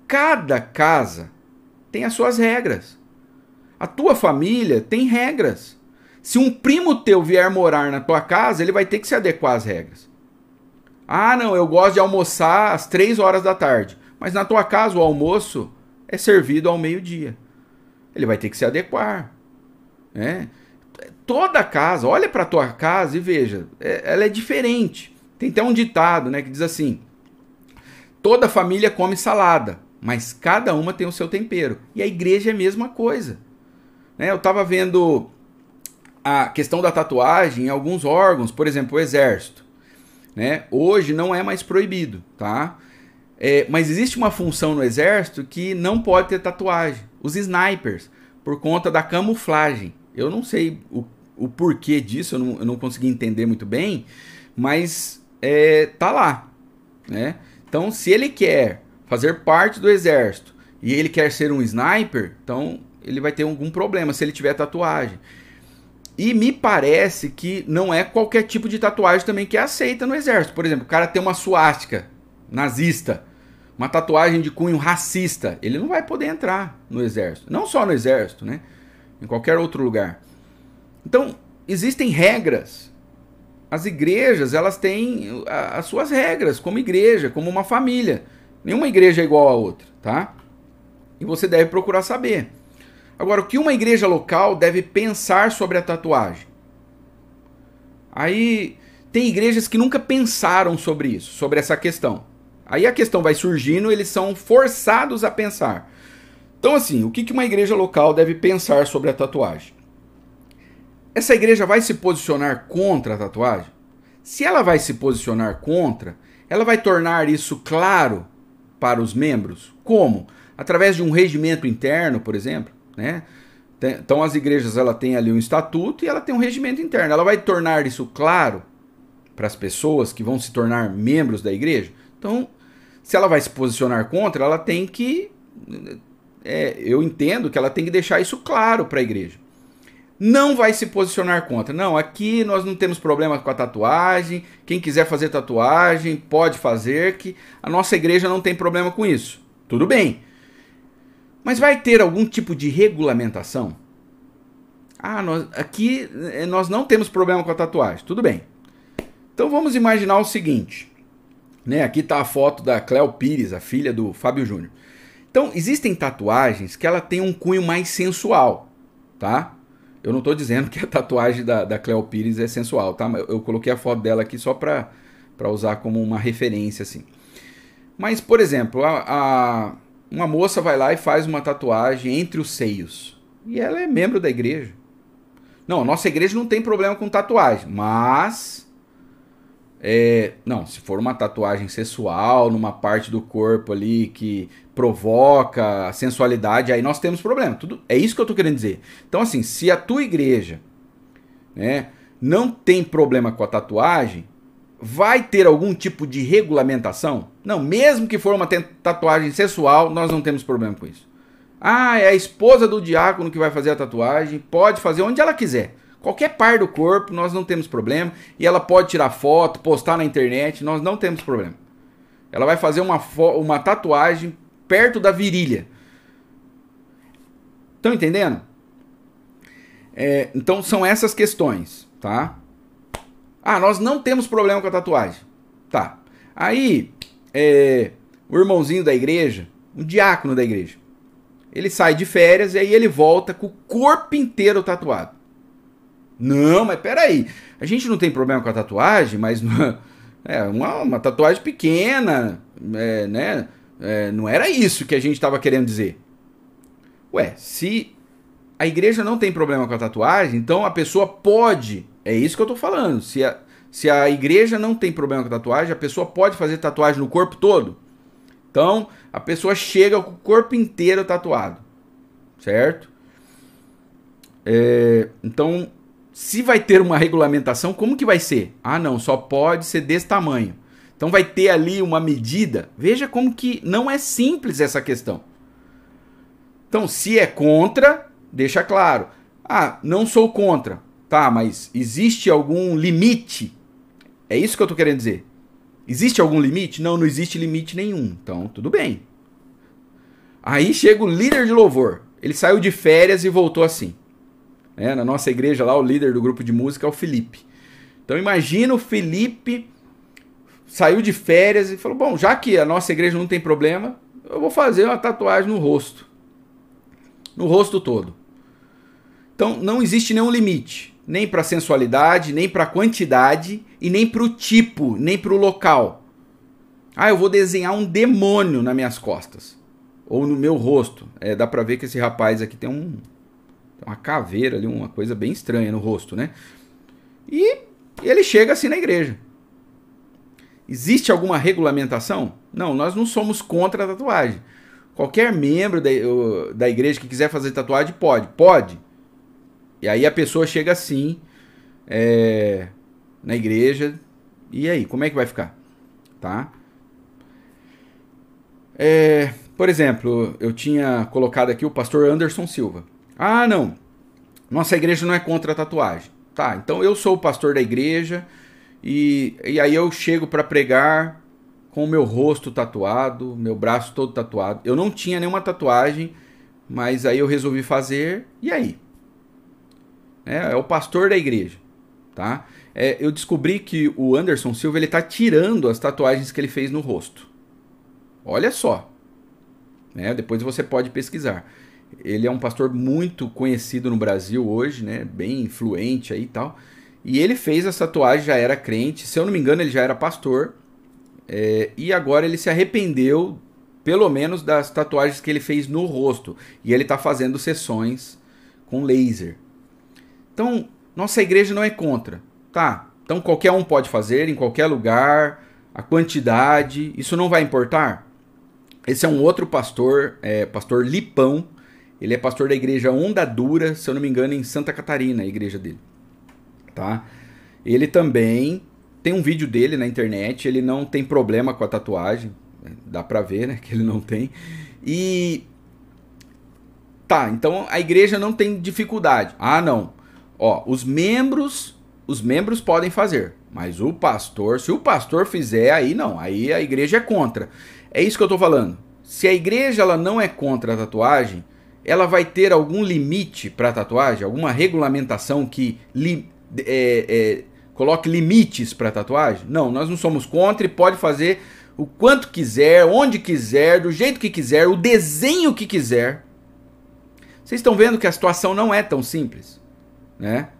Cada casa tem as suas regras. A tua família tem regras. Se um primo teu vier morar na tua casa, ele vai ter que se adequar às regras. Ah, não, eu gosto de almoçar às três horas da tarde. Mas na tua casa o almoço é servido ao meio-dia. Ele vai ter que se adequar. Né? Toda casa, olha para tua casa e veja, é, ela é diferente. Tem até um ditado né, que diz assim: toda família come salada, mas cada uma tem o seu tempero. E a igreja é a mesma coisa. Né? Eu estava vendo a questão da tatuagem em alguns órgãos, por exemplo, o exército. Né? Hoje não é mais proibido, tá? É, mas existe uma função no exército que não pode ter tatuagem. Os snipers, por conta da camuflagem. Eu não sei o, o porquê disso, eu não, eu não consegui entender muito bem, mas é, tá lá. Né? Então, se ele quer fazer parte do exército e ele quer ser um sniper, então ele vai ter algum problema se ele tiver tatuagem. E me parece que não é qualquer tipo de tatuagem também que é aceita no exército. Por exemplo, o cara tem uma suástica nazista, uma tatuagem de cunho racista, ele não vai poder entrar no exército. Não só no exército, né? Em qualquer outro lugar. Então, existem regras. As igrejas, elas têm as suas regras, como igreja, como uma família. Nenhuma igreja é igual a outra, tá? E você deve procurar saber. Agora, o que uma igreja local deve pensar sobre a tatuagem? Aí tem igrejas que nunca pensaram sobre isso, sobre essa questão. Aí a questão vai surgindo, eles são forçados a pensar. Então, assim, o que uma igreja local deve pensar sobre a tatuagem? Essa igreja vai se posicionar contra a tatuagem? Se ela vai se posicionar contra, ela vai tornar isso claro para os membros? Como? Através de um regimento interno, por exemplo? Né? Então as igrejas ela tem ali um estatuto e ela tem um regimento interno. Ela vai tornar isso claro para as pessoas que vão se tornar membros da igreja. Então, se ela vai se posicionar contra, ela tem que, é, eu entendo que ela tem que deixar isso claro para a igreja. não vai se posicionar contra. Não, aqui nós não temos problema com a tatuagem. Quem quiser fazer tatuagem pode fazer, que a nossa igreja não tem problema com isso. Tudo bem. Mas vai ter algum tipo de regulamentação? Ah, nós, aqui eh, nós não temos problema com a tatuagem. Tudo bem. Então vamos imaginar o seguinte. Né, aqui está a foto da Cleo Pires, a filha do Fábio Júnior. Então, existem tatuagens que ela tem um cunho mais sensual, tá? Eu não estou dizendo que a tatuagem da, da Cleo Pires é sensual, tá? Eu, eu coloquei a foto dela aqui só para usar como uma referência, assim. Mas, por exemplo, a, a, uma moça vai lá e faz uma tatuagem entre os seios. E ela é membro da igreja. Não, a nossa igreja não tem problema com tatuagem, mas é, não, se for uma tatuagem sexual numa parte do corpo ali que provoca sensualidade, aí nós temos problema. Tudo, é isso que eu estou querendo dizer. Então, assim, se a tua igreja né, não tem problema com a tatuagem, vai ter algum tipo de regulamentação? Não, mesmo que for uma tatuagem sexual, nós não temos problema com isso. Ah, é a esposa do diácono que vai fazer a tatuagem, pode fazer onde ela quiser. Qualquer par do corpo, nós não temos problema. E ela pode tirar foto, postar na internet, nós não temos problema. Ela vai fazer uma, uma tatuagem perto da virilha. Estão entendendo? É, então são essas questões, tá? Ah, nós não temos problema com a tatuagem. Tá. Aí, é, o irmãozinho da igreja, um diácono da igreja, ele sai de férias e aí ele volta com o corpo inteiro tatuado. Não, mas peraí. A gente não tem problema com a tatuagem, mas <laughs> é uma, uma tatuagem pequena, é, né? É, não era isso que a gente estava querendo dizer. Ué, se a igreja não tem problema com a tatuagem, então a pessoa pode. É isso que eu estou falando. Se a, se a igreja não tem problema com tatuagem, a pessoa pode fazer tatuagem no corpo todo. Então, a pessoa chega com o corpo inteiro tatuado. Certo? É, então, se vai ter uma regulamentação, como que vai ser? Ah, não, só pode ser desse tamanho. Então vai ter ali uma medida. Veja como que não é simples essa questão. Então, se é contra, deixa claro. Ah, não sou contra. Tá, mas existe algum limite? É isso que eu tô querendo dizer. Existe algum limite? Não, não existe limite nenhum. Então, tudo bem. Aí chega o líder de louvor. Ele saiu de férias e voltou assim. É, na nossa igreja lá, o líder do grupo de música é o Felipe. Então imagina o Felipe saiu de férias e falou: Bom, já que a nossa igreja não tem problema, eu vou fazer uma tatuagem no rosto. No rosto todo. Então não existe nenhum limite, nem para sensualidade, nem para quantidade e nem para o tipo, nem para o local. Ah, eu vou desenhar um demônio nas minhas costas ou no meu rosto. É, dá para ver que esse rapaz aqui tem um uma caveira ali, uma coisa bem estranha no rosto, né? E ele chega assim na igreja. Existe alguma regulamentação? Não, nós não somos contra a tatuagem. Qualquer membro da, da igreja que quiser fazer tatuagem pode, pode. E aí a pessoa chega assim é, na igreja. E aí, como é que vai ficar? Tá? É, por exemplo, eu tinha colocado aqui o pastor Anderson Silva. Ah, não. Nossa igreja não é contra a tatuagem. Tá, então eu sou o pastor da igreja e, e aí eu chego para pregar com o meu rosto tatuado, meu braço todo tatuado. Eu não tinha nenhuma tatuagem, mas aí eu resolvi fazer. E aí? É, é o pastor da igreja, tá? É, eu descobri que o Anderson Silva ele tá tirando as tatuagens que ele fez no rosto. Olha só. É, depois você pode pesquisar. Ele é um pastor muito conhecido no Brasil hoje, né? Bem influente aí e tal. E ele fez essa tatuagem, já era crente. Se eu não me engano, ele já era pastor. É, e agora ele se arrependeu, pelo menos, das tatuagens que ele fez no rosto. E ele está fazendo sessões com laser. Então, nossa igreja não é contra. Tá, então qualquer um pode fazer, em qualquer lugar, a quantidade, isso não vai importar? Esse é um outro pastor, é, pastor Lipão, ele é pastor da igreja Onda Dura, se eu não me engano, em Santa Catarina, a igreja dele. Tá? Ele também tem um vídeo dele na internet, ele não tem problema com a tatuagem, dá pra ver, né, <laughs> que ele não tem. E tá, então a igreja não tem dificuldade. Ah, não. Ó, os membros, os membros podem fazer, mas o pastor, se o pastor fizer, aí não, aí a igreja é contra. É isso que eu tô falando. Se a igreja ela não é contra a tatuagem, ela vai ter algum limite para a tatuagem, alguma regulamentação que li, é, é, coloque limites para a tatuagem? Não, nós não somos contra e pode fazer o quanto quiser, onde quiser, do jeito que quiser, o desenho que quiser. Vocês estão vendo que a situação não é tão simples, né?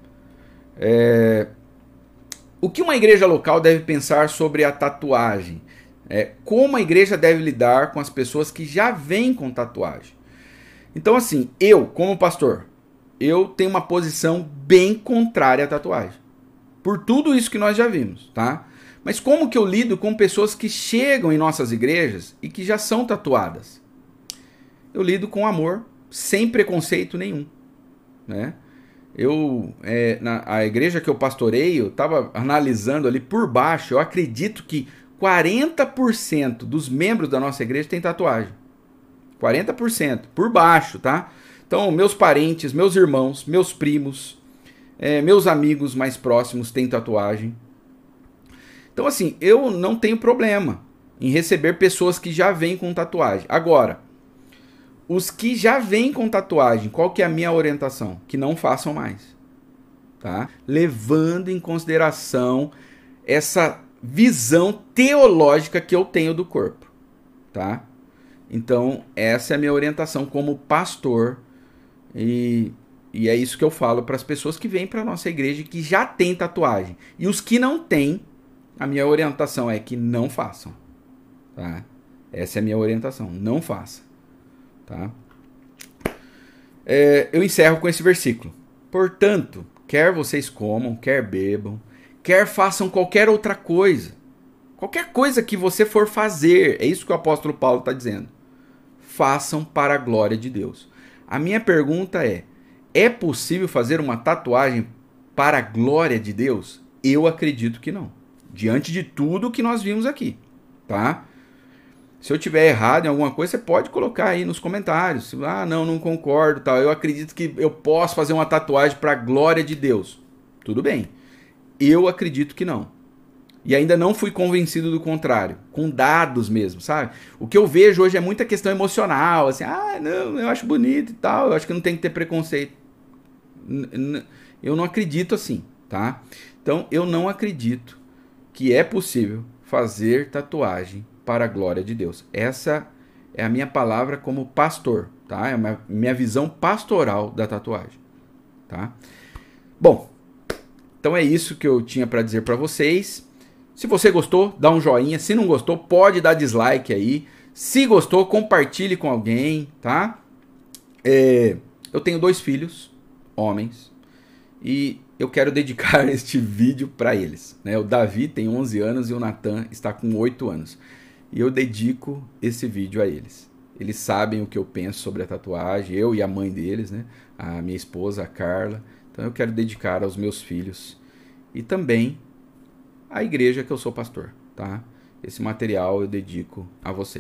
É... O que uma igreja local deve pensar sobre a tatuagem? É, como a igreja deve lidar com as pessoas que já vêm com tatuagem? Então, assim, eu, como pastor, eu tenho uma posição bem contrária à tatuagem. Por tudo isso que nós já vimos, tá? Mas como que eu lido com pessoas que chegam em nossas igrejas e que já são tatuadas? Eu lido com amor, sem preconceito nenhum, né? Eu, é, na a igreja que eu pastoreio, estava analisando ali por baixo, eu acredito que 40% dos membros da nossa igreja tem tatuagem. 40%, por baixo, tá? Então, meus parentes, meus irmãos, meus primos, é, meus amigos mais próximos têm tatuagem. Então, assim, eu não tenho problema em receber pessoas que já vêm com tatuagem. Agora, os que já vêm com tatuagem, qual que é a minha orientação? Que não façam mais. Tá? Levando em consideração essa visão teológica que eu tenho do corpo, tá? Então, essa é a minha orientação como pastor e, e é isso que eu falo para as pessoas que vêm para nossa igreja que já tem tatuagem. E os que não têm, a minha orientação é que não façam. Tá? Essa é a minha orientação. Não faça. Tá? É, eu encerro com esse versículo. Portanto, quer vocês comam, quer bebam, quer façam qualquer outra coisa. Qualquer coisa que você for fazer, é isso que o apóstolo Paulo está dizendo. Façam para a glória de Deus. A minha pergunta é: é possível fazer uma tatuagem para a glória de Deus? Eu acredito que não diante de tudo que nós vimos aqui, tá? Se eu tiver errado em alguma coisa, você pode colocar aí nos comentários. Ah, não, não concordo, tal. Eu acredito que eu posso fazer uma tatuagem para a glória de Deus. Tudo bem. Eu acredito que não. E ainda não fui convencido do contrário, com dados mesmo, sabe? O que eu vejo hoje é muita questão emocional, assim, ah, não, eu acho bonito e tal, eu acho que não tem que ter preconceito. Eu não acredito assim, tá? Então, eu não acredito que é possível fazer tatuagem para a glória de Deus. Essa é a minha palavra como pastor, tá? É a minha visão pastoral da tatuagem, tá? Bom, então é isso que eu tinha para dizer para vocês. Se você gostou, dá um joinha. Se não gostou, pode dar dislike aí. Se gostou, compartilhe com alguém, tá? É, eu tenho dois filhos, homens, e eu quero <laughs> dedicar este vídeo para eles. Né? O Davi tem 11 anos e o Natan está com 8 anos. E eu dedico esse vídeo a eles. Eles sabem o que eu penso sobre a tatuagem, eu e a mãe deles, né? a minha esposa, a Carla. Então eu quero dedicar aos meus filhos e também à igreja que eu sou pastor. Tá? Esse material eu dedico a vocês.